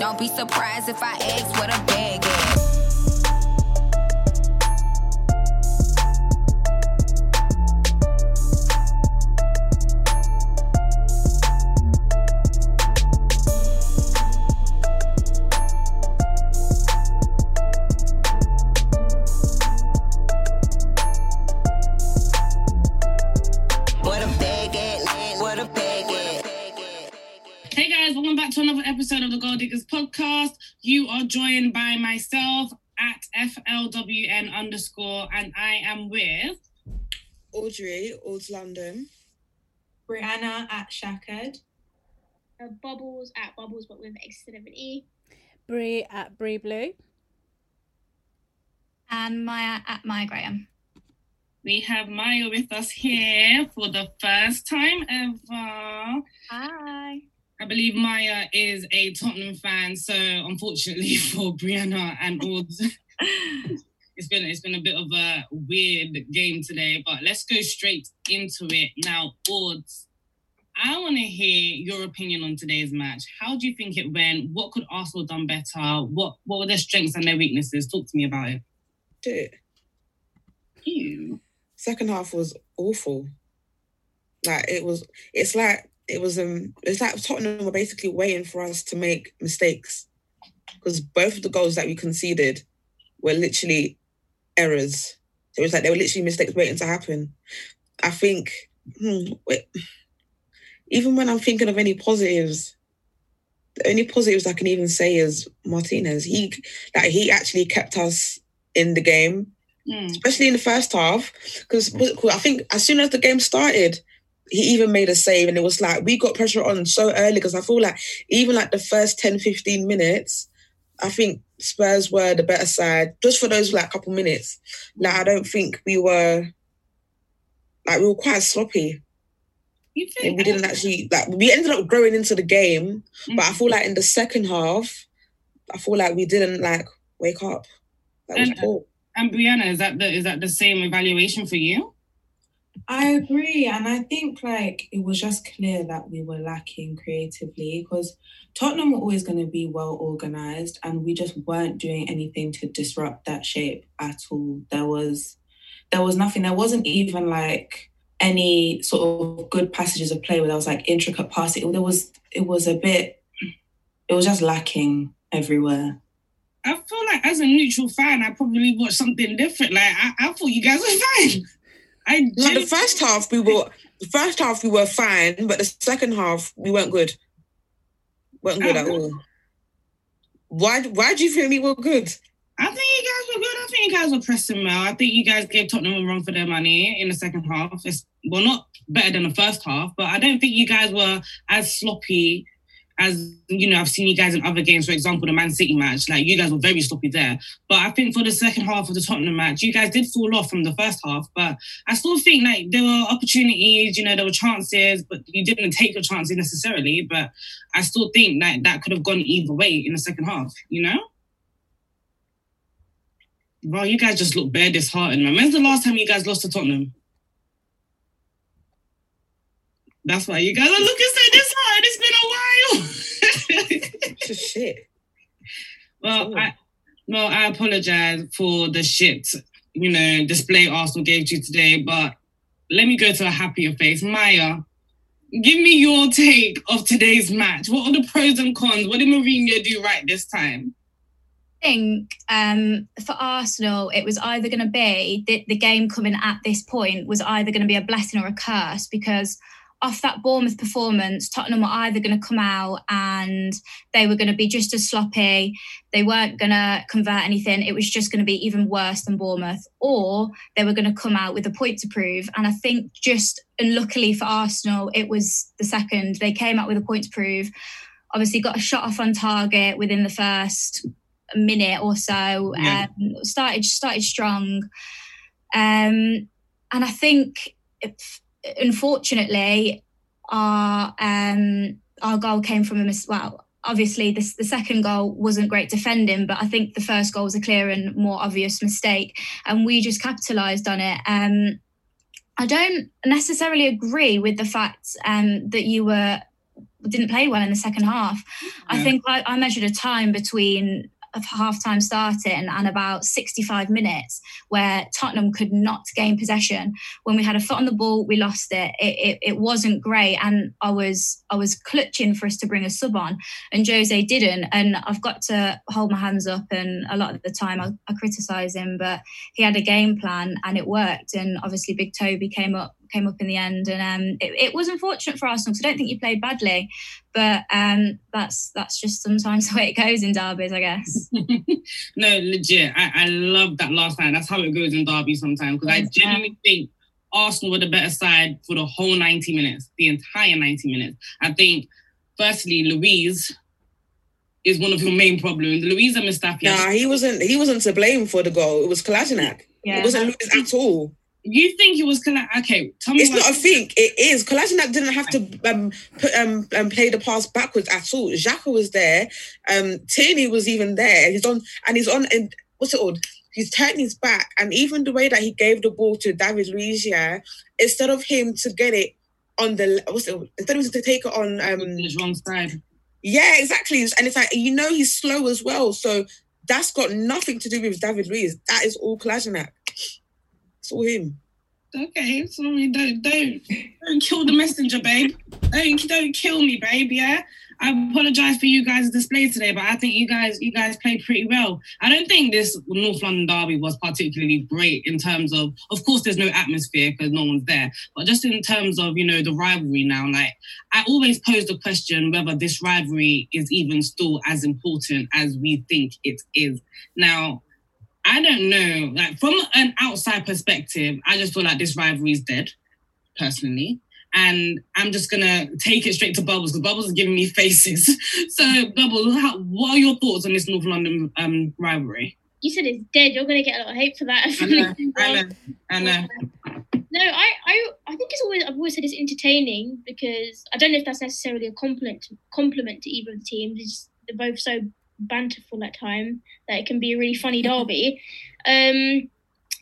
Don't be surprised if I ask what a bag is. Guys, welcome back to another episode of the Gold Diggers podcast. You are joined by myself at FLWN underscore, and I am with. Audrey, Olds London. Brianna at Shakad. uh, Bubbles at Bubbles, but with extra of an E. Brie at Brie Blue. and Maya at Maya Graham. We have Maya with us here for the first time ever. Hi. I believe Maya is a Tottenham fan, so unfortunately for Brianna and Ords, it's been it's been a bit of a weird game today. But let's go straight into it now. Ords, I want to hear your opinion on today's match. How do you think it went? What could Arsenal have done better? What what were their strengths and their weaknesses? Talk to me about it. Shit. You. Second half was awful. Like it was it's like it was um it's like Tottenham were basically waiting for us to make mistakes. Because both of the goals that we conceded were literally errors. It was like they were literally mistakes waiting to happen. I think hmm, wait, even when I'm thinking of any positives, the only positives I can even say is Martinez. He like he actually kept us in the game Hmm. especially in the first half, because I think as soon as the game started, he even made a save, and it was like we got pressure on so early. Because I feel like even like the first 10, 15 minutes, I think Spurs were the better side just for those like couple minutes. Like I don't think we were like we were quite sloppy. You And think we didn't actually like we ended up growing into the game, but I feel mm. like in the second half, I feel like we didn't like wake up. That was And- uh, poor. And Brianna, is that the is that the same evaluation for you? I agree, and I think like it was just clear that we were lacking creatively because Tottenham were always going to be well organized, and we just weren't doing anything to disrupt that shape at all. There was, there was nothing. There wasn't even like any sort of good passages of play where there was like intricate passing. There was, it was a bit, it was just lacking everywhere. I feel like as a neutral fan, I probably watched something different. Like I, I thought you guys were fine. I Like the first half, we were the first half we were fine, but the second half we weren't good. weren't good Oh, at all. Why? Why do you think we were good? I think you guys were good. I think you guys were pressing well. I think you guys gave Tottenham a run for their money in the second half. It's well, not better than the first half, but I don't think you guys were as sloppy as you know. I've seen you guys in other games. For example, the Man City match. Like you guys were very sloppy there. But I think for the second half of the Tottenham match, you guys did fall off from the first half. But I still think like there were opportunities. You know, there were chances, but you didn't take your chances necessarily. But I still think that that could have gone either way in the second half. You know. Bro, you guys just look bare disheartened, man. When's the last time you guys lost to Tottenham? That's why you guys are looking so disheartened. It's been shit. Well, I well, I apologize for the shit, you know, display Arsenal gave you today, but let me go to a happier face. Maya, give me your take of today's match. What are the pros and cons? What did Mourinho do right this time? I think um, for Arsenal, it was either going to be the, the game coming at this point was either going to be a blessing or a curse because off that Bournemouth performance, Tottenham were either going to come out and they were going to be just as sloppy, they weren't going to convert anything, it was just going to be even worse than Bournemouth, or they were going to come out with a point to prove. And I think just, and luckily for Arsenal, it was the second. They came out with a point to prove. Obviously, got a shot off on target within the first minute or so. Yeah. Um, started started strong, um, and I think, if, unfortunately, our um, our goal came from a mis- well. Obviously, this the second goal wasn't great defending, but I think the first goal was a clear and more obvious mistake, and we just capitalised on it. Um, I don't necessarily agree with the fact um, that you were didn't play well in the second half. I think I, I measured a time between of half time starting and about 65 minutes where Tottenham could not gain possession. When we had a foot on the ball, we lost it. It, it, it wasn't great. And I was I was clutching for us to bring a sub on and Jose didn't. And I've got to hold my hands up and a lot of the time I, I criticise him, but he had a game plan and it worked. And obviously Big Toby came up came up in the end. And um, it, it was unfortunate for Arsenal because I don't think you played badly. But um, that's that's just sometimes the way it goes in derbies, I guess. no, legit. I, I love that last night. That's how it goes in Derby sometimes because I Yes, yeah. genuinely think Arsenal were the better side for the whole 90 minutes, the entire 90 minutes. I think, firstly, Luiz is one of your main problems. Luiz and Mustafi. Nah, he wasn't. He wasn't to blame for the goal. It was Kolasinac. Yeah. It wasn't Luiz at all. You think he was Kala- okay? Tell me. It's not a think. It is. Kolasinac didn't have to um, put um, um play the pass backwards at all. Xhaka was there. Um, Tierney was even there. He's on and he's on. And what's it called? He's turning his back, and even the way that he gave the ball to David Luiz, yeah, instead of him to get it on the what's it? Instead of him to take it on um the wrong side. Yeah, exactly. And it's like you know he's slow as well. So that's got nothing to do with David Luiz. That is all Kolasinac. All him. Okay, sorry, don't don't don't kill the messenger, babe. Don't don't kill me, babe. Yeah, I apologize for you guys' display today, but I think you guys you guys played pretty well. I don't think this North London derby was particularly great in terms of, of course, there's no atmosphere because no one's there, but just in terms of you know the rivalry now. Like I always pose the question whether this rivalry is even still as important as we think it is. Now, I don't know. Like from an outside perspective, I just feel like this rivalry is dead, personally. And I'm just gonna take it straight to Bubbles because Bubbles is giving me faces. So Bubbles, how, what are your thoughts on this North London um, rivalry? You said it's dead. You're gonna get a lot of hate for that. I know, I know, I know. No, I, I, I think it's always. I've always said it's entertaining because I don't know if that's necessarily a compliment compliment to either of the teams. It's they're both so banterful at time that it can be a really funny derby. Um,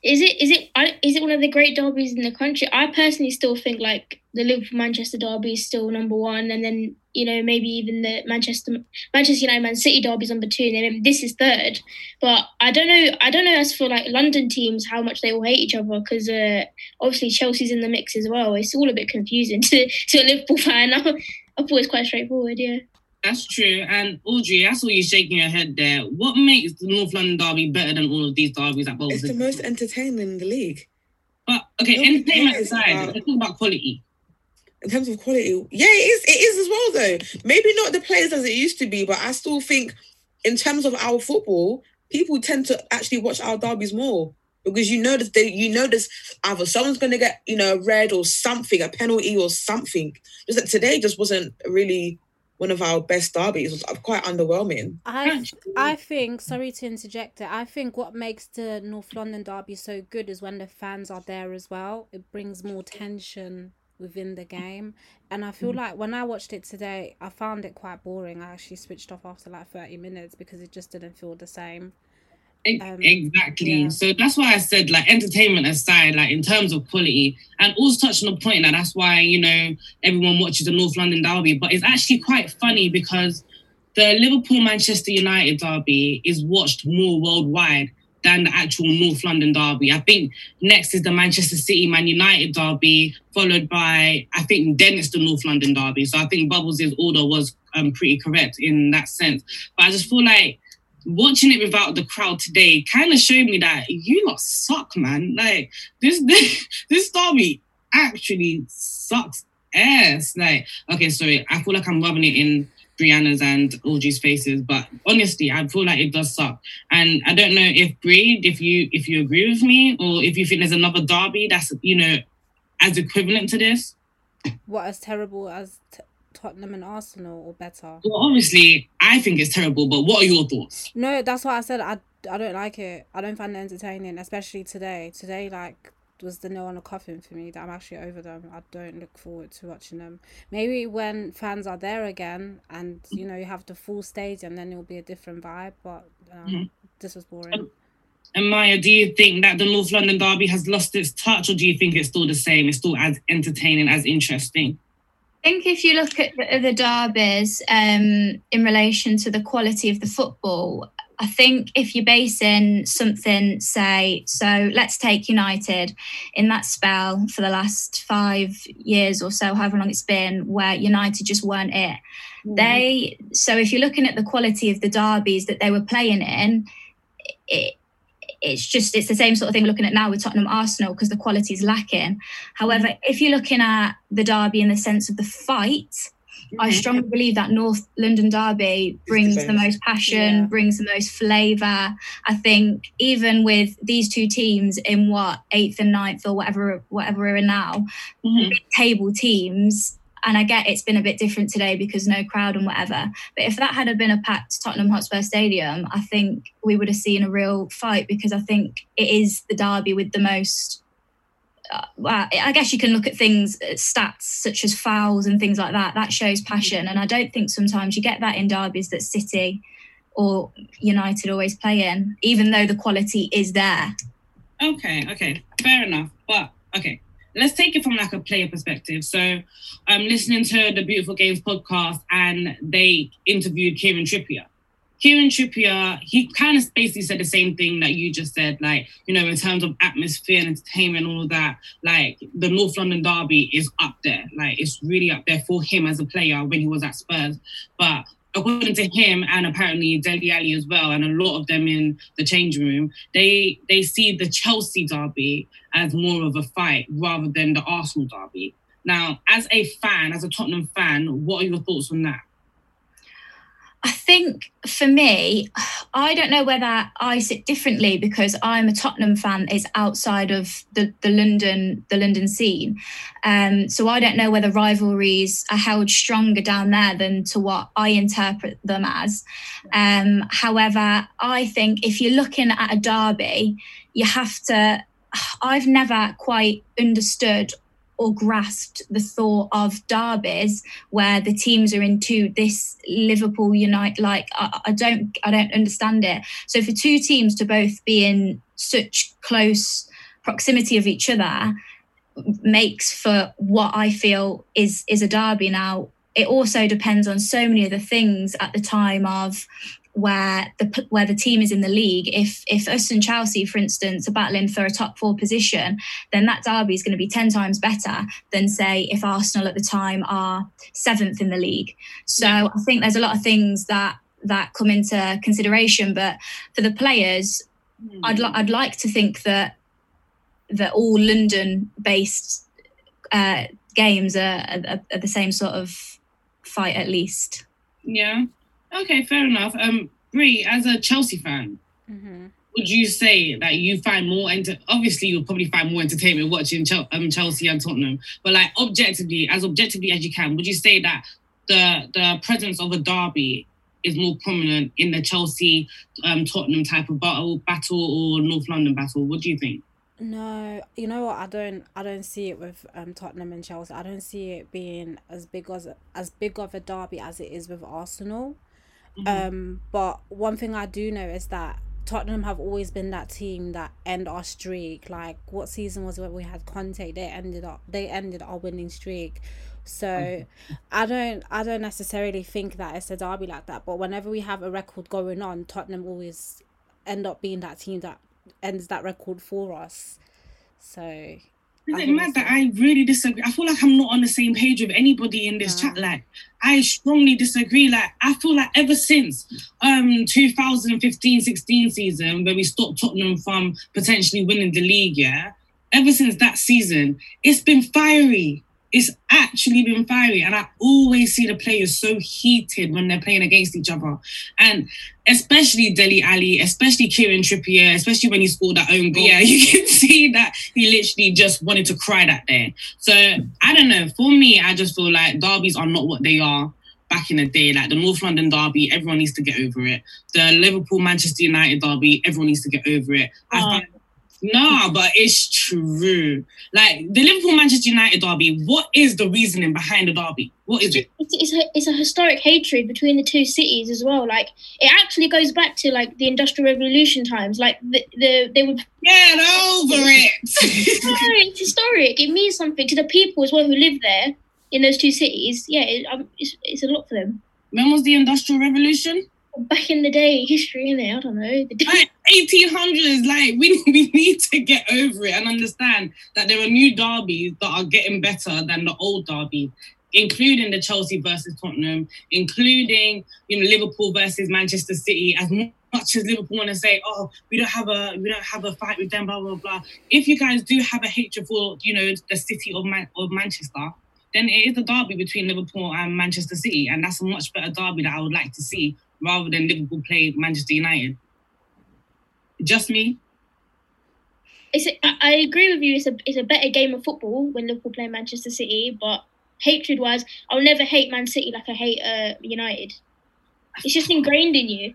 is it is it is it one of the great derbies in the country? I personally still think like the Liverpool Manchester derby is still number one, and then you know maybe even the Manchester Manchester United Man City derby is number two, and then this is third. But I don't know. I don't know as for like London teams how much they all hate each other because uh, obviously Chelsea's in the mix as well. It's all a bit confusing to to a Liverpool fan. I thought it's quite straightforward. Yeah. That's true. And Audrey, I saw you shaking your head there. What makes the North London derby better than all of these derbies that Bubbles? It's the most entertaining in the league. But okay, Nobody entertainment aside, about- let's talk about quality. In terms of quality, yeah, it is. It is as well, though. Maybe not the players as it used to be, but I still think, in terms of our football, people tend to actually watch our derbies more because you know that they, you know this either someone's going to get you know red or something, a penalty or something. Just that today just wasn't really one of our best derbies. Was quite underwhelming. I I think sorry to interject it. I think what makes the North London derby so good is when the fans are there as well. It brings more tension within the game, and I feel mm. like when I watched it today, I found it quite boring. I actually switched off after like thirty minutes because it just didn't feel the same. Um, exactly. yeah. So that's why I said, like, entertainment aside, like, in terms of quality, and also touching on the point that that's why, you know, everyone watches the North London Derby. But it's actually quite funny because the Liverpool Manchester United derby is watched more worldwide than the actual North London derby. I think next is the Manchester City Man United derby, followed by I think then it's the North London derby. So I think Bubbles' order was um, pretty correct in that sense. But I just feel like watching it without the crowd today kind of showed me that you lot suck, man. Like this this, this derby actually sucks ass. Like okay, sorry, I feel like I'm rubbing it in Brianna's and Audrey's faces, but honestly, I feel like it does suck. And I don't know if Breed, if you if you agree with me, or if you think there's another derby that's you know as equivalent to this. What as terrible as t- Tottenham and Arsenal, or better? Well, obviously, I think it's terrible. But what are your thoughts? No, that's why I said I I don't like it. I don't find it entertaining, especially today. Today, like was the nail on the coffin for me that I'm actually over them. I don't look forward to watching them. Maybe when fans are there again and you know you have the full stadium, then it'll be a different vibe. But um, mm-hmm. this was boring. Um, and Maya, do you think that the North London derby has lost its touch, or do you think it's still the same? It's still as entertaining, as interesting? I think if you look at the, the derbies um, in relation to the quality of the football, I think if you're basing something, say, so let's take United in that spell for the last five years or so, however long it's been, where United just weren't it. Mm. They so if you're looking at the quality of the derbies that they were playing in, it, it's just it's the same sort of thing we're looking at now with Tottenham Arsenal because the quality is lacking. However, if you're looking at the derby in the sense of the fight, I strongly believe that North London Derby brings the most passion, yeah. brings the most flavour. I think even with these two teams in what eighth and ninth or whatever whatever we're in now, mm-hmm. table teams. And I get it's been a bit different today because no crowd and whatever. But if that had been a packed Tottenham Hotspur Stadium, I think we would have seen a real fight because I think it is the derby with the most uh, well, I guess you can look at things, uh, stats such as fouls and things like that. That shows passion, and I don't think sometimes you get that in derbies that City or United always play in, even though the quality is there. Okay, okay, fair enough. But okay, let's take it from like a player perspective. So I'm listening to the Beautiful Games podcast, and they interviewed Kieran Trippier. Kieran Trippier, he kind of basically said the same thing that you just said, like, you know, in terms of atmosphere and entertainment and all of that, like the North London Derby is up there. Like it's really up there for him as a player when he was at Spurs. But according to him and apparently Dele Alli as well, and a lot of them in the change room, they they see the Chelsea derby as more of a fight rather than the Arsenal derby. Now, as a fan, as a Tottenham fan, what are your thoughts on that? I think for me, I don't know whether I sit differently because I'm a Tottenham fan is outside of the, the London the London scene. Um, so I don't know whether rivalries are held stronger down there than to what I interpret them as. Um, however, I think if you're looking at a derby, you have to I've never quite understood or grasped the thought of derbies where the teams are into this Liverpool Unite. Like I, I don't, I don't understand it. So for two teams to both be in such close proximity of each other makes for what I feel is is a derby. Now it also depends on so many other things at the time of where the where the team is in the league. If if us and Chelsea, for instance, are battling for a top four position, then that derby is going to be ten times better than say if Arsenal at the time are seventh in the league. So I think there's a lot of things that that come into consideration. But for the players, mm. I'd li- I'd like to think that that all London based uh, games are, are, are the same sort of fight at least. Yeah. Okay, fair enough. Um, Brie, as a Chelsea fan, mm-hmm. would you say that you find more enter- obviously you'll probably find more entertainment watching Ch- um, Chelsea and Tottenham, but like objectively, as objectively as you can, would you say that the the presence of a derby is more prominent in the Chelsea um, Tottenham type of battle battle or North London battle? What do you think? No, you know what? I don't. I don't see it with um, Tottenham and Chelsea. I don't see it being as big as as big of a derby as it is with Arsenal. Mm-hmm. Um, but one thing I do know is that Tottenham have always been that team that end our streak. Like what season was it when we had Conte? They ended up they ended our winning streak. So I don't I don't necessarily think that it's a derby like that. But whenever we have a record going on, Tottenham always end up being that team that ends that record for us. So Is I it mad that I really disagree? I feel like I'm not on the same page with anybody in this chat. Like, I strongly disagree. Like, I feel like ever since um 2015-16 season, where we stopped Tottenham from potentially winning the league, yeah, ever since that season, it's been fiery. It's actually been fiery, and I always see the players so heated when they're playing against each other, and especially Dele Alli, especially Kieran Trippier, especially when he scored that own goal. Yeah, you can see that he literally just wanted to cry that day. So I don't know. For me, I just feel like derbies are not what they are back in the day. Like the North London derby, everyone needs to get over it. The Liverpool Manchester United derby, everyone needs to get over it. I Oh. Nah, but it's true. Like the Liverpool Manchester United derby, what is the reasoning behind the derby? What is it? it's, it's, a, it's a historic hatred between the two cities as well. Like it actually goes back to like the Industrial Revolution times. Like the, the they would Get over it. no, it's historic. It means something to the people as well who live there in those two cities. Yeah, it, um, it's, it's a lot for them. when was the Industrial Revolution? Back in the day, history in it. I don't know. The Like 1800s. Like we, we need to get over it and understand that there are new derbies that are getting better than the old derby. Including the Chelsea versus Tottenham, including you know Liverpool versus Manchester City. As much as Liverpool want to say, "Oh, we don't have a we don't have a fight with them," blah blah blah. If you guys do have a hatred for you know the city of Man- of Manchester, then it is a derby between Liverpool and Manchester City, and that's a much better derby that I would like to see rather than Liverpool play Manchester United. Just me. it's a, I, I agree with you. It's a it's a better game of football when Liverpool play Manchester City, but hatred wise, I'll never hate Man City like I hate uh, United. It's just ingrained in you.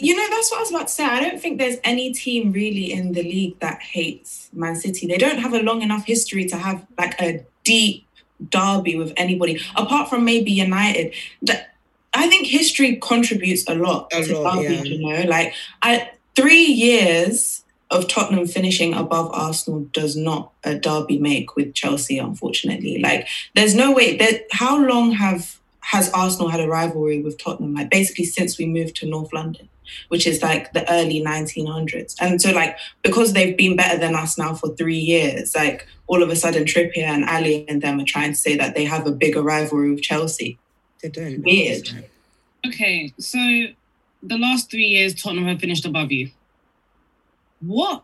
You know, that's what I was about to say. I don't think there's any team really in the league that hates Man City. They don't have a long enough history to have like a deep derby with anybody, apart from maybe United. That I think history contributes a lot A to lot, derby. yeah. You know, like I three years of Tottenham finishing above Arsenal does not a derby make with Chelsea. Unfortunately, like there's no way that how long have has Arsenal had a rivalry with Tottenham? Like basically since we moved to North London, which is like the early 1900s. And so like because they've been better than us now for three years, like all of a sudden Trippier and Alli and them are trying to say that they have a bigger rivalry with Chelsea. They don't. Weird. Okay, so the last three years, Tottenham have finished above you. What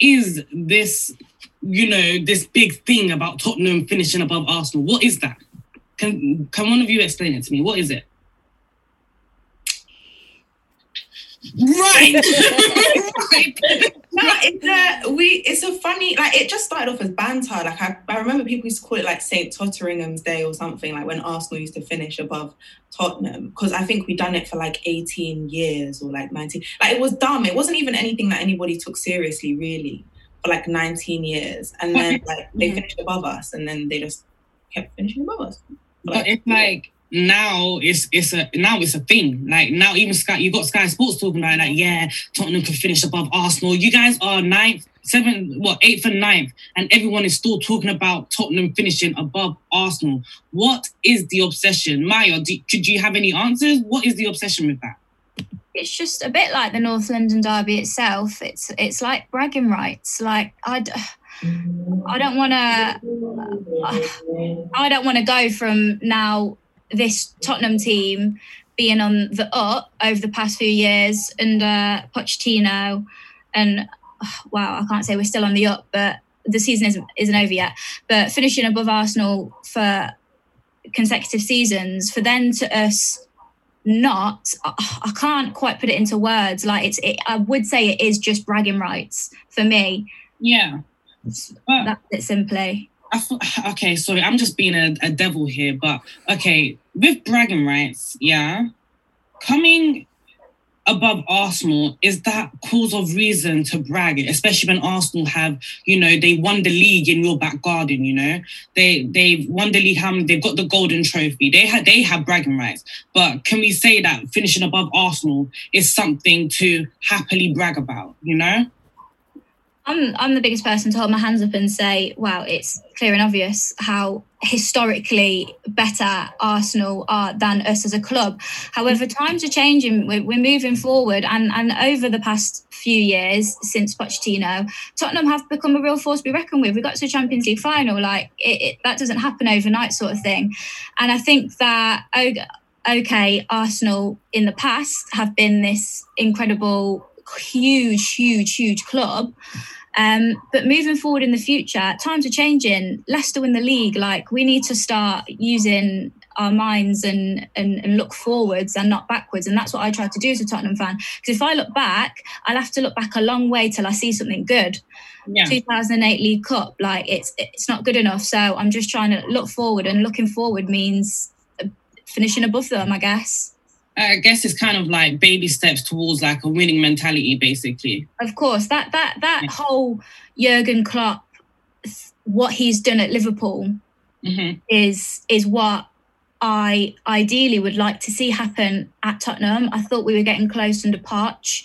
is this, you know, this big thing about Tottenham finishing above Arsenal? What is that? Can can one of you explain it to me? What is it? Right. right. No, it's a we. It's a funny like it just started off as banter. Like I, I remember people used to call it like Saint Totteringham's Day or something. Like when Arsenal used to finish above Tottenham because I think we'd done it for like eighteen years or like nineteen. Like it was dumb. It wasn't even anything that anybody took seriously really for like nineteen years. And then like they finished above us, and then they just kept finishing above us. But it's like now it's it's a now it's a thing. Like now even Sky you got Sky Sports talking about it, like yeah, Tottenham could finish above Arsenal. You guys are ninth, seventh, what eighth and ninth, and everyone is still talking about Tottenham finishing above Arsenal. What is the obsession, Maya? Do, could you have any answers? What is the obsession with that? It's just a bit like the North London derby itself. It's it's like bragging rights. Like I, I don't want to. I don't want to go from now this Tottenham team being on the up over the past few years under Pochettino, and oh, wow, I can't say we're still on the up, but the season isn't isn't over yet. But finishing above Arsenal for consecutive seasons, for then to us not, I, I can't quite put it into words. Like it's, it, I would say it is just bragging rights for me. Yeah. But That's it simply. Okay, sorry, I'm just being a, a devil here, but okay, with bragging rights, yeah, coming above Arsenal is that cause of reason to brag especially when Arsenal have, you know, they won the league in your back garden, you know, they they've won the league. How many? They've got the golden trophy. They had they have bragging rights, but can we say that finishing above Arsenal is something to happily brag about? You know. I'm I'm the biggest person to hold my hands up and say, wow, it's clear and obvious how historically better Arsenal are than us as a club. However, mm. times are changing. We're, we're moving forward, and and over the past few years since Pochettino, Tottenham have become a real force to be reckoned with. We got to the Champions League final, like it, it, that doesn't happen overnight, sort of thing. And I think that okay, Arsenal in the past have been this incredible, huge, huge, huge club. Um, but moving forward in the future, times are changing. Leicester win the league. Like we need to start using our minds and, and and look forwards and not backwards. And that's what I try to do as a Tottenham fan. Because if I look back, I'll have to look back a long way till I see something good. Yeah. 2008 League Cup, like it's it's not good enough. So I'm just trying to look forward, and looking forward means finishing above them, I guess. I guess it's kind of like baby steps towards like a winning mentality, basically. Of course, that that that yeah. whole Jurgen Klopp, what he's done at Liverpool, mm-hmm. is is what I ideally would like to see happen at Tottenham. I thought we were getting close under Poch.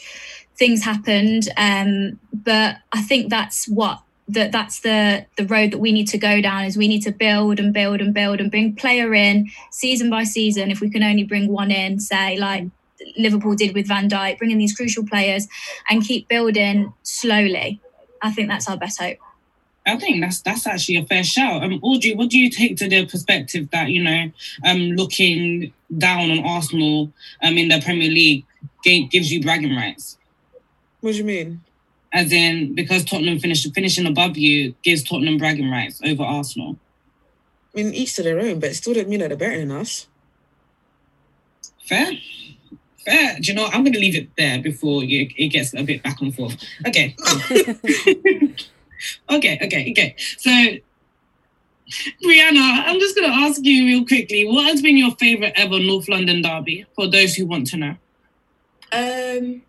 Things happened, um, but I think that's what that that's the the road that we need to go down is we need to build and build and build and bring player in season by season if we can only bring one in say like liverpool did with van dijk bringing these crucial players and keep building slowly i think that's our best hope I think that's that's actually a fair shout. Um, Audrey, what do you take to the perspective that you know, um, looking down on Arsenal, um, in the Premier League, gives you bragging rights? What do you mean? As in because Tottenham finished finishing above you gives Tottenham bragging rights over Arsenal. I mean, each to their own, but it still doesn't mean that they're better than us. Fair, fair. Do you know? I'm going to leave it there before you, it gets a bit back and forth. Okay. okay. Okay. Okay. So, Brianna, I'm just going to ask you real quickly. What has been your favorite ever North London derby for those who want to know? Um,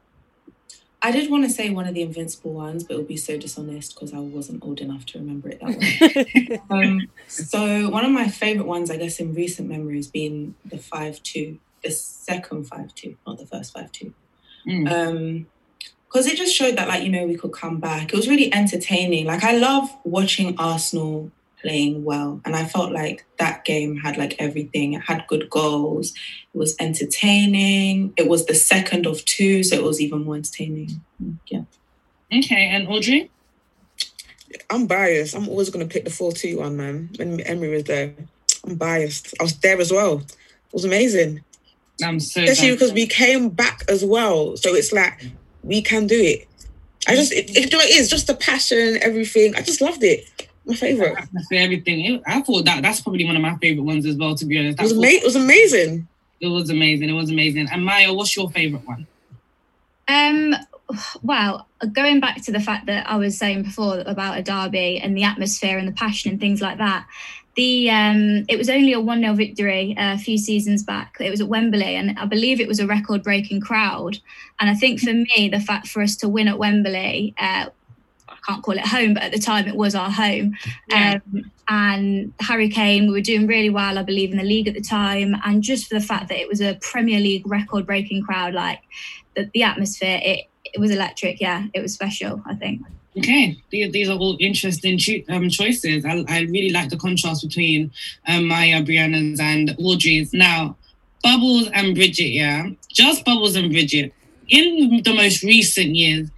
I did want to say one of the Invincible ones, but it would be so dishonest because I wasn't old enough to remember it that way. um, so one of my favorite ones, I guess, in recent memory has been the five two, the second five two, not the first five two. Mm. Um, because it just showed that, like you know, we could come back. It was really entertaining. Like I love watching Arsenal playing well. And I felt like that game had like everything. It had good goals. It was entertaining. It was the second of two, so it was even more entertaining. Yeah. Okay, and Audrey? I'm biased. I'm always gonna pick the 4-2 one, man. When Emery was there. I'm biased. I was there as well. It was amazing. I'm so especially because we came back as well. So it's like we can do it. I just it, it, it is just the passion, everything. I just loved it. My favorite. everything. I thought that that's probably one of my favorite ones as well. To be honest, it was, ama- it was amazing. It was amazing. It was amazing. And Maya, what's your favorite one? Um. Well, going back to the fact that I was saying before about a derby and the atmosphere and the passion and things like that, the um, it was only a 1-0 victory a few seasons back it was at wembley and i believe it was a record breaking crowd and i think for me the fact for us to win at wembley uh, can't call it home, but at the time it was our home. Yeah. Um, and Harry Kane, we were doing really well, I believe, in the league at the time. And just for the fact that it was a Premier League record breaking crowd, like the, the atmosphere, it, it was electric. Yeah, it was special, I think. Okay, these, these are all interesting cho- um, choices. I, I really like the contrast between um, Maya, Brianna's, and Audrey's. Now, Bubbles and Bridget, yeah, just Bubbles and Bridget in the most recent years,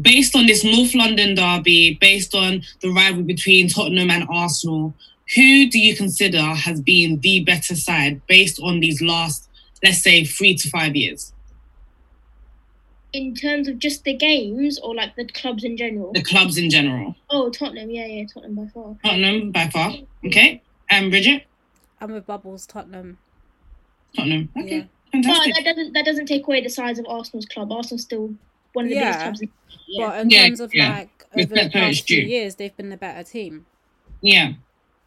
based on this North London derby, based on the rivalry between Tottenham and Arsenal, who do you consider has been the better side based on these last, let's say, three to five years? In terms of just the games or like the clubs in general? The clubs in general. Oh, Tottenham. Yeah, yeah, Tottenham by far. Tottenham by far. Okay. And Bridget? I'm with Bubbles, Tottenham. Tottenham. Okay. Yeah. Fantastic. But that doesn't that doesn't take away the size of Arsenal's club. Arsenal's still one of the yeah. biggest clubs. Yeah. But in yeah, terms of yeah. like over the past few years, they've been the better team. Yeah.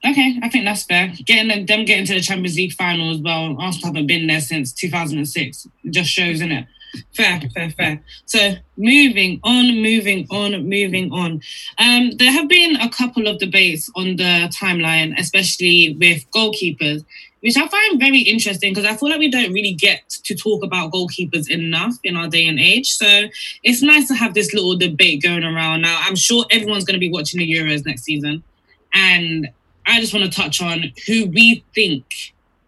Okay, I think that's fair. Getting them, them getting to the Champions League final as well. Arsenal haven't been there since 2006. It just shows, in it. Fair, fair, fair. So moving on, moving on, moving on. Um, there have been a couple of debates on the timeline, especially with goalkeepers which I find very interesting because I feel like we don't really get to talk about goalkeepers enough in our day and age. So it's nice to have this little debate going around. Now, I'm sure everyone's going to be watching the Euros next season. And I just want to touch on who we think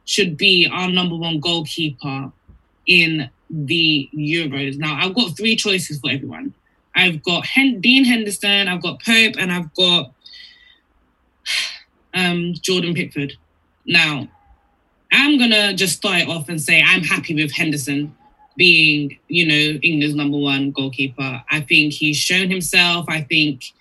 should be our number one goalkeeper in the Euros. Now, I've got three choices for everyone. I've got Hen- Dean Henderson, I've got Pope, and I've got um, Jordan Pickford. Now, I'm gonna just start it off and say I'm happy with Henderson being, you know, England's number one goalkeeper. I think he's shown himself. I think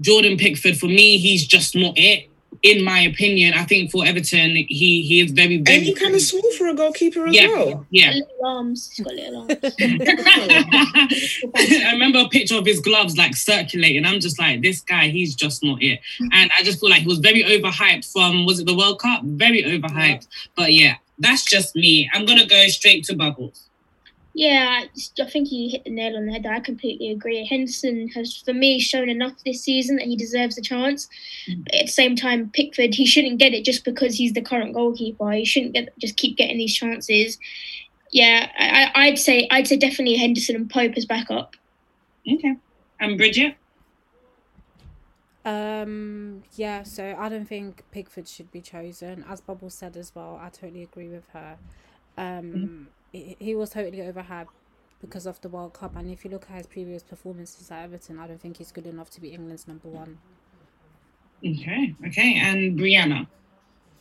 Jordan Pickford, for me, he's just not it. In my opinion, I think for Everton, he he is very, very And he kind of small for a goalkeeper as yeah, well. yeah. Little arms. He's got little arms. I remember a picture of his gloves like circulating. I'm just like, this guy, he's just not it. And I just feel like he was very overhyped from was it the World Cup? Very overhyped. But yeah, that's just me. I'm gonna go straight to Bubbles. Yeah, I- I think you hit the nail on the head. I completely agree. Henderson has, for me, shown enough this season that he deserves a chance. But at the same time, Pickford, he shouldn't get it just because he's the current goalkeeper. He shouldn't get just keep getting these chances. Yeah, I, I- I'd say I'd say definitely Henderson and Pope as backup. Okay. And Bridget? Um, yeah, so I don't think Pickford should be chosen. As Bubble said as well, I totally agree with her. Um, he, he was totally overhyped because of the World Cup, and if you look at his previous performances at Everton, I don't think he's good enough to be England's number one. Okay, okay. And Brianna.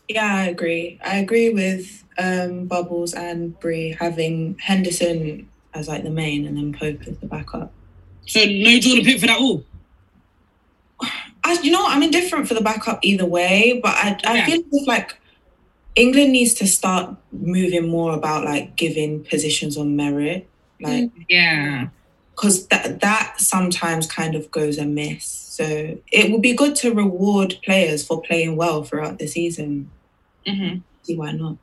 Yeah, I agree. I agree with um, Bubbles and Brie having Henderson as like the main and then Pope as the backup. So no Jordan Pickford at all. I, you know, what, I'm indifferent for the backup either way, but I, I Yeah. feel like England needs to start moving more about like giving positions on merit, like Yeah. because that that sometimes kind of goes amiss. So it would be good to reward players for playing well throughout the season. hmm See why not?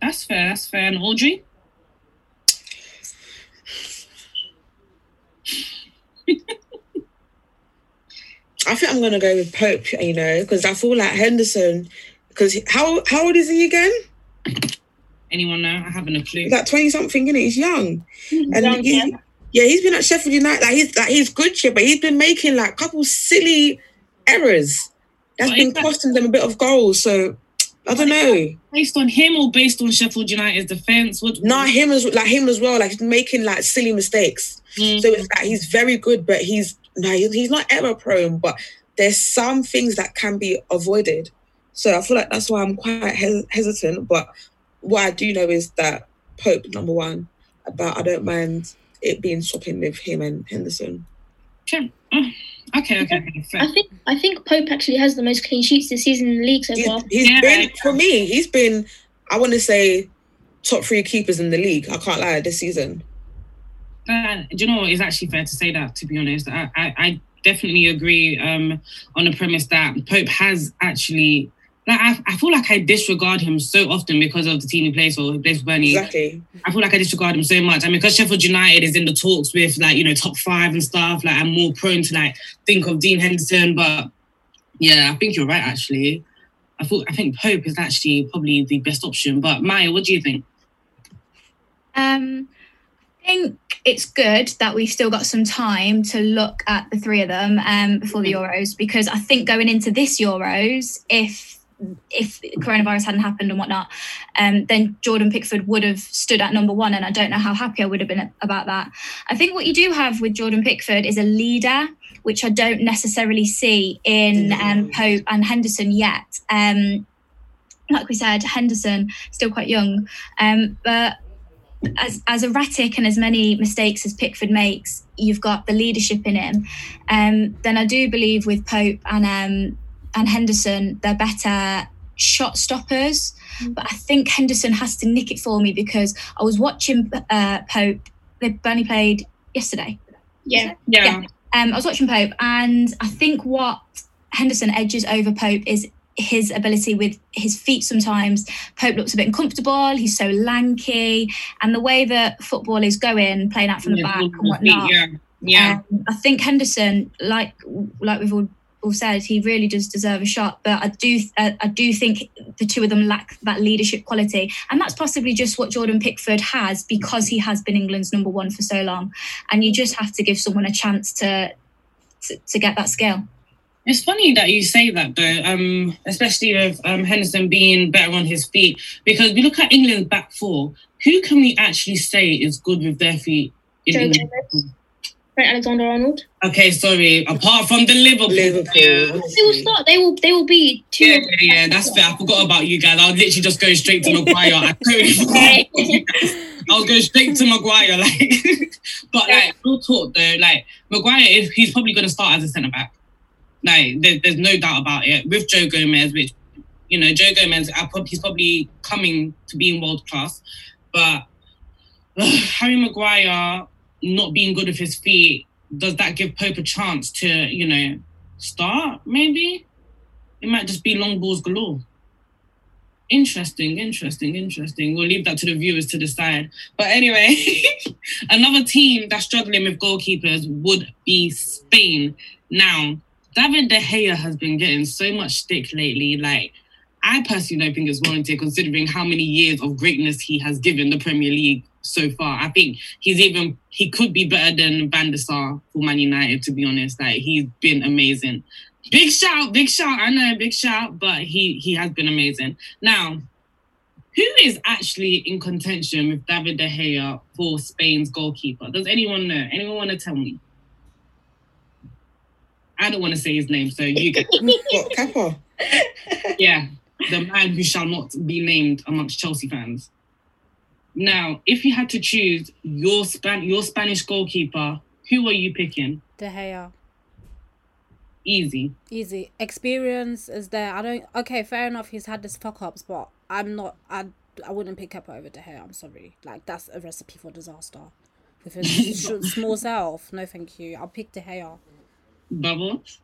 That's fair. That's fair. And Audrey. I think I'm gonna go with Pope, you know, because I feel like Henderson, because how how old is he again? Anyone know? I haven't a clue. He's like twenty something, innit? He's young, and Young, he, yeah. yeah, he's been at Sheffield United. Like he's like he's good shit, but he's been making like a couple silly errors. That's What been is that? costing them a bit of goals. So I don't know. Based on him or based on Sheffield United's defense? What? Nah, him as like him as well. Like he's making like silly mistakes. Mm. So it's like he's very good, but he's no, he's he's not error prone. But there's some things that can be avoided. So I feel like that's why I'm quite hes- hesitant. But what I do know is that Pope number one. But I don't mind it being swapping with him and Henderson. Okay. Oh, okay. Okay. okay, fair. I think I think Pope actually has the most clean sheets this season in the league so He's, far. he's Yeah. been for me. He's been. I want to say top three keepers in the league. I can't lie this season. Uh, do you know what? It's actually fair to say that. To be honest, I, I, I definitely agree um, on the premise that Pope has actually. Like, I, I feel like I disregard him so often because of the team he plays for. He plays for Burnley. Exactly. I feel like I disregard him so much. I mean, because Sheffield United is in the talks with like you know top five and stuff. Like I'm more prone to like think of Dean Henderson, but yeah, I think you're right. Actually, I thought I think Pope is actually probably the best option. But Maya, what do you think? Um, I think it's good that we've still got some time to look at the three of them um, before the Euros because I think going into this Euros, if if coronavirus hadn't happened and whatnot, um, then Jordan Pickford would have stood at number one, and I don't know how happy I would have been about that. I think what you do have with Jordan Pickford is a leader, which I don't necessarily see in um, Pope and Henderson yet. Um, like we said, Henderson still quite young, um, but as as erratic and as many mistakes as Pickford makes, you've got the leadership in him. Um, then I do believe with Pope and um, and Henderson, they're better shot stoppers. But I think Henderson has to nick it for me because I was watching uh, Pope. They only played yesterday. Yeah. Yeah, Um, I was watching Pope, and I think what Henderson edges over Pope is his ability with his feet. Sometimes Pope looks a bit uncomfortable. He's so lanky, and the way that football is going, playing out from the Yeah, back and whatnot. yeah, yeah. Um, I think Henderson, like like we've all, all said, he really does deserve a shot. But I do uh, I do think the two of them lack that leadership quality, and that's possibly just what Jordan Pickford has because he has been England's number one for so long. And you just have to give someone a chance to to, to get that skill. It's funny that you say that though, um, especially with um, Henderson being better on his feet, because we look at England's back four. Who can we actually say is good with their feet? In Joe England? Gomez, Trent Alexander Arnold. Okay, sorry. Apart from the Liverpool, Liverpool. players. They will start. They will. They will be two. Yeah, yeah, yeah, that's fair. I forgot about you guys. I was literally just going straight to Maguire. I totally forgot. about you guys. I was going straight to Maguire, like. but like, real talk though, like Maguire, if he's probably going to start as a centre back. Like, there, there's no doubt about it. With Joe Gomez, which you know, Joe Gomez, I prob- he's probably coming to being world class, but Harry Maguire not being good with his feet, does that give Pope a chance to, you know, start? Maybe it might just be long balls galore. Interesting, interesting, interesting. We'll leave that to the viewers to decide. But anyway, another team that's struggling with goalkeepers would be Spain. Now, David De Gea has been getting so much stick lately. Like, I personally don't think it's warranted considering how many years of greatness he has given the Premier League so far. I think he's even he could be better than Van der Sar for Man United, to be honest. Like he's been amazing. Big shout, big shout. I know, big shout, but he he has been amazing. Now, who is actually in contention with David De Gea for Spain's goalkeeper? Does anyone know? Anyone want to tell me? I don't want to say his name, so you get Kepa? yeah, the man who shall not be named amongst Chelsea fans. Now, if you had to choose your Span your Spanish goalkeeper, who are you picking? De Gea. Easy. Easy. Experience is there. I don't. Okay, fair enough. He's had his fuck ups, but I'm not. I I wouldn't pick up over De Gea. I'm sorry. Like that's a recipe for disaster. With his sh- small self. No, thank you. I'll pick De Gea. Bubbles.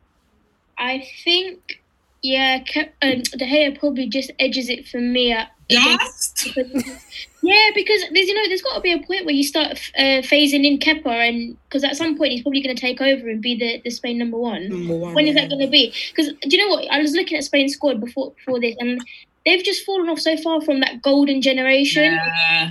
I think, yeah, um, De Gea probably just edges it for me. At, Just yeah, because there's you know there's got to be a point where you start uh, phasing in Kepa, and because at some point he's probably going to take over and be the, the Spain number one. Number one. When is that going to be? Because do you know what? I was looking at Spain's squad before before this, and they've just fallen off so far from that golden generation. Yeah.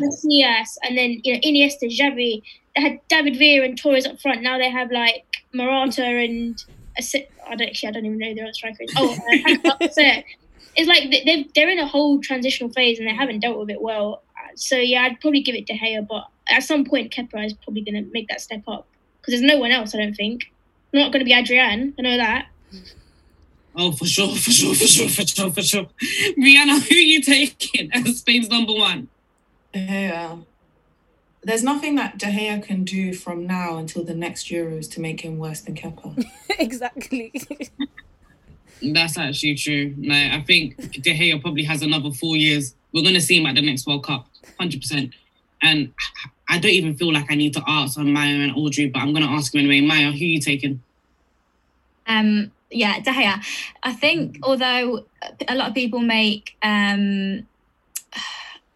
And then you know Iniesta, Xavi. They had David Villa and Torres up front. Now they have like Morata and a si- I don't actually I don't even know their other strikers. Oh, uh, Kaká, so it's like they- they're they're in a whole transitional phase and they haven't dealt with it well. Uh, So yeah, I'd probably give it to Gea, but at some point Kepa is probably going to make that step up because there's no one else. I don't think. Not going to be Adrian. I know that. Oh, for sure, for sure, for sure, for sure, for sure. Rihanna, who are you taking as Spain's number one? De Gea. There's nothing that De Gea can do from now until the next Euros to make him worse than Kepa. exactly. That's actually true. Like, I think De Gea probably has another four years. We're gonna see him at the next World Cup, hundred percent. And I don't even feel like I need to ask on Maya and Audrey, but I'm gonna ask him anyway. Maya, who are you taking? Um, yeah, De Gea. I think although a lot of people make um,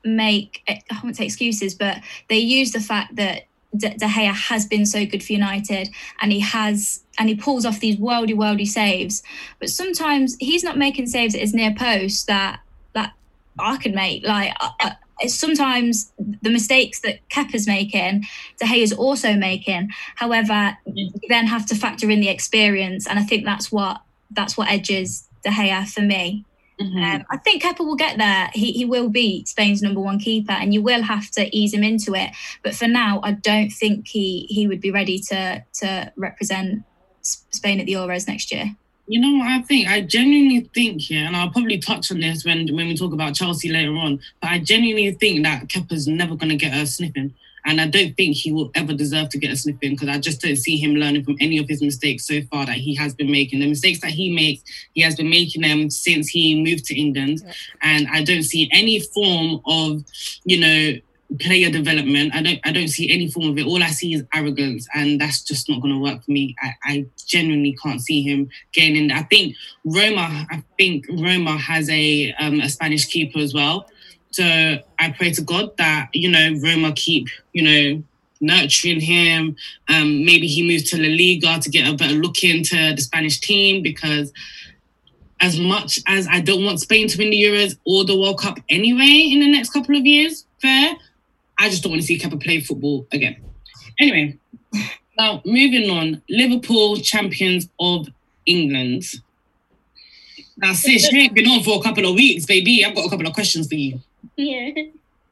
make I won't say excuses, but they use the fact that De, De Gea has been so good for United, and he has and he pulls off these worldy worldy saves. But sometimes he's not making saves at his near post that that I could make. Like I, I, sometimes the mistakes that Kepa's making, De Gea is also making. However, you then have to factor in the experience, and I think that's what that's what edges De Gea for me. Um, I think Kepa will get there. He he will be Spain's number one keeper, and you will have to ease him into it. But for now, I don't think he he would be ready to to represent Spain at the Euros next year. You know what I think? I genuinely think here, and I'll probably touch on this when when we talk about Chelsea later on. But I genuinely think that Kepa's never going to get a sniffing, and I don't think he will ever deserve to get a sniffing because I just don't see him learning from any of his mistakes so far that he has been making. The mistakes that he makes, he has been making them since he moved to England, and I don't see any form of, you know, player development. I don't I don't see any form of it. All I see is arrogance, and that's just not going to work for me. I, I genuinely can't see him getting in. I think Roma. I think Roma has a um, a Spanish keeper as well. So I pray to God that you know Roma keep you know nurturing him. Um, maybe he moves to La Liga to get a better look into the Spanish team because as much as I don't want Spain to win the Euros or the World Cup anyway in the next couple of years, fair. I just don't want to see Kepa play football again. Anyway, now moving on, Liverpool champions of England. Now, sis, you ain't been on for a couple of weeks, baby. I've got a couple of questions for you. Yeah.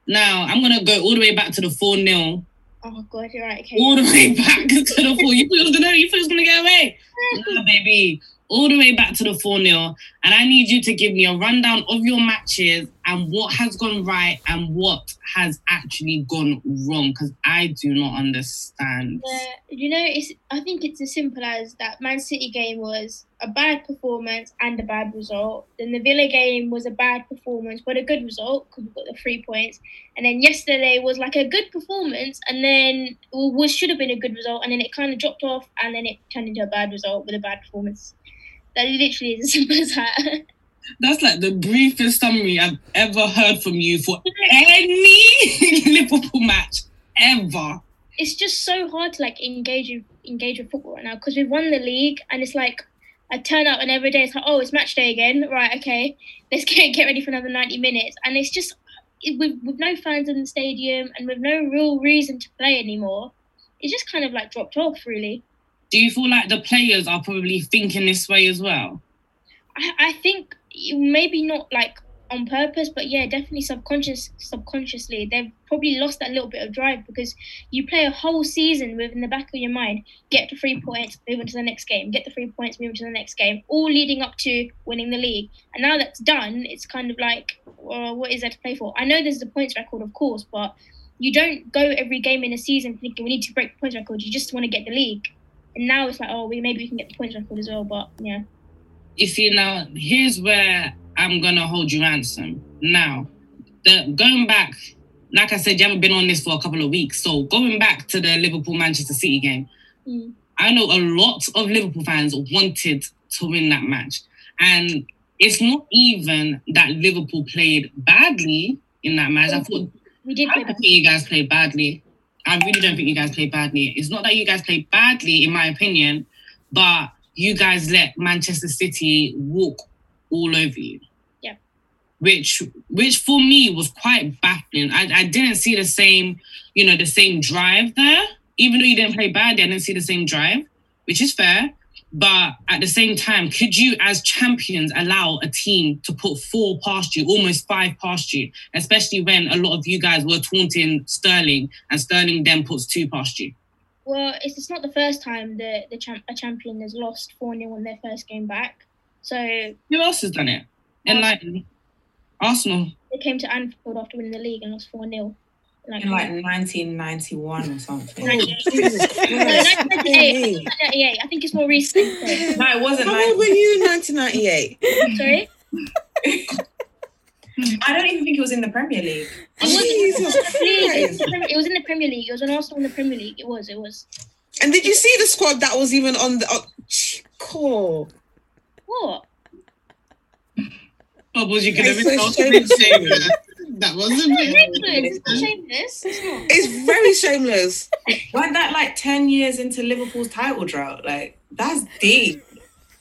Now, I'm gonna go all the way back to the 4 0 Oh god, you're right. Okay. all the way back to the four. You thought it was gonna, you thought it was gonna get away, baby. All the way back to the four 0 and I need you to give me a rundown of your matches and what has gone right and what has actually gone wrong because I do not understand. Uh, you know, it's. I think it's as simple as that. Man City game was a bad performance and a bad result. Then the Villa game was a bad performance but a good result because we got the three points. And then yesterday was like a good performance and then was should have been a good result and then it kind of dropped off and then it turned into a bad result with a bad performance. That literally is as simple as that. That's like the briefest summary I've ever heard from you for any Liverpool match ever. it's just so hard to like engage with engage with football right now because we've won the league and it's like I turn up and every day it's like oh it's match day again right okay let's get get ready for another ninety minutes and it's just it, with with no fans in the stadium and with no real reason to play anymore it just kind of like dropped off really Do you feel like the players are probably thinking this way as well? I, I think maybe not like on purpose, but yeah, definitely subconscious subconsciously they've probably lost that little bit of drive because you play a whole season with in the back of your mind, get the three points, move on to the next game, get the three points, move on to the next game, all leading up to winning the league. And now that's done, it's kind of like, well, what is there to play for? I know there's the points record, of course, but you don't go every game in a season thinking we need to break the points record. You just want to get the league. And now it's like, oh, we maybe we can get the points record as well. But yeah, you see now here's where i'm gonna hold you ransom now the going back like i said you haven't been on this for a couple of weeks so going back to the liverpool manchester city game Mm. i know a lot of liverpool fans wanted to win that match and it's not even that liverpool played badly in that match i thought we did I think you guys played badly. I really don't think you guys played badly. It's not that you guys played badly, in my opinion, but you guys let Manchester City walk all over you. Yeah. Which, which for me was quite baffling. I, I didn't see the same, you know, the same drive there. Even though you didn't play badly, I didn't see the same drive, which is fair. But at the same time, could you, as champions, allow a team to put four past you, almost five past you, especially when a lot of you guys were taunting Sterling and Sterling then puts two past you? Well, it's, it's not the first time that the champ, a champion has lost 4 0 on their first game back. So Who else has done it? And like Arsenal. They came to Anfield after winning the league and lost 4 0. Like, in like 1991 or something. No, 1998. 1998. I think it's more recent. No, it wasn't. How old were you in 1998? Sorry? I don't even think it was in the Premier League. It was, Jesus it, was in Christ. the Premier- it was in the Premier League. It was when Arsenal in the Premier League. It was. It was. And did you see the squad that was even on the? Oh, cool. What? Oh, Bubbles, you could have It's been so so shameless. shameless. That wasn't It's not it. shameless. It's not shameless. It's very shameless. Weren't that like 10 years into Liverpool's title drought? Like, that's deep.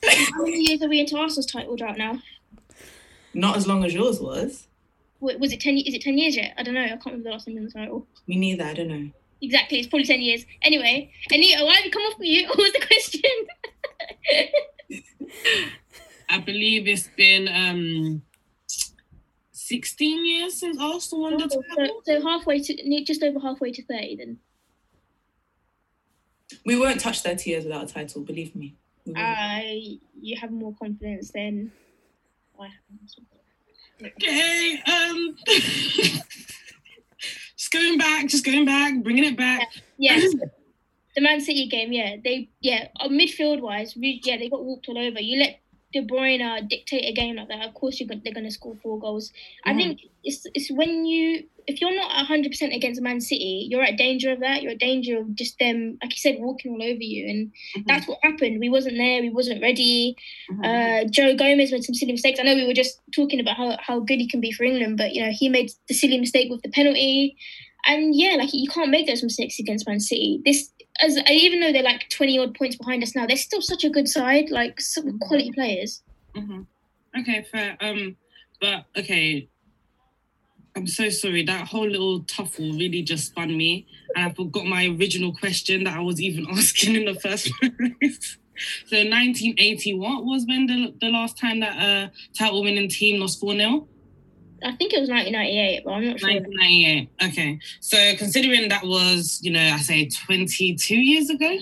How many years are we into Arsenal's title drought now? Not as long as yours was. Wa- Was it ten? Is it ten years yet? I don't know. I can't remember the last time we won the title. Me neither, I don't know. Exactly, it's probably ten years. Anyway, Anita, why have you come off mute? What was the question? I believe it's been um 16 years since Arsenal won the so, title. so halfway to just over halfway to thirty then. We won't touch 30 years without a title, believe me. We won't. I you have more confidence than I have. Okay, um, just going back, just going back, bringing it back. Yes. The Man City game, yeah, they yeah, uh, midfield wise, yeah, they got walked all over. You let De Bruyne uh, dictate a game like that, of course you're they're going to score four goals. I think it's it's when you if you're not hundred percent against Man City, you're at danger of that. You're at danger of just them, like you said, walking all over you, and that's what happened. We wasn't there. We wasn't ready. Uh, Joe Gomez made some silly mistakes. I know we were just talking about how, how good he can be for England, but you know he made the silly mistake with the penalty, and yeah, like you can't make those mistakes against Man City. This, as even though they're like twenty odd points behind us now, they're still such a good side, like some quality players. Mhm. Okay, fair. Um, but okay. I'm so sorry. That whole little tuffle really just spun me, and I forgot my original question that I was even asking in the first place. So 1980, what was when the, the last time that a title winning team lost 4 0? I think it was 1998, but I'm not sure. 1998. Okay. So considering that was, you know, I say 22 years ago,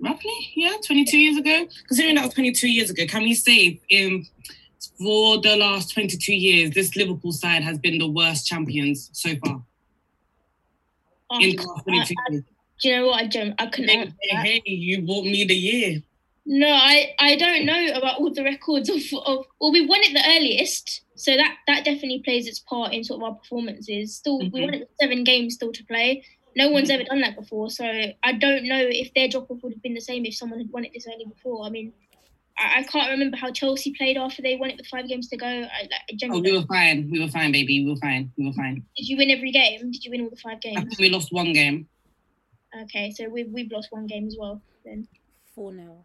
roughly, yeah, 22 years ago. Considering that was 22 years ago, can we say in for the last 22 years, this Liverpool side has been the worst champions so far? Oh, In the last 22 I- I- years. do you know what? I don't. I couldn't Hey, answer hey, you bought me the year. No, I, I don't know about all the records of, of well we won it the earliest, so that that definitely plays its part in sort of our performances. Still we Mhm. won it with seven games still to play. No one's Mhm. ever done that before, so I don't know if their drop off would have been the same if someone had won it this early before. I mean, I, I can't remember how Chelsea played after they won it with five games to go. I, like, I Oh, we were fine. We were fine, baby. We were fine. We were fine. did you win every game? Did you win all the five games? I games? think we lost one game. Okay, so we've we've lost one game as well. Then 4 0.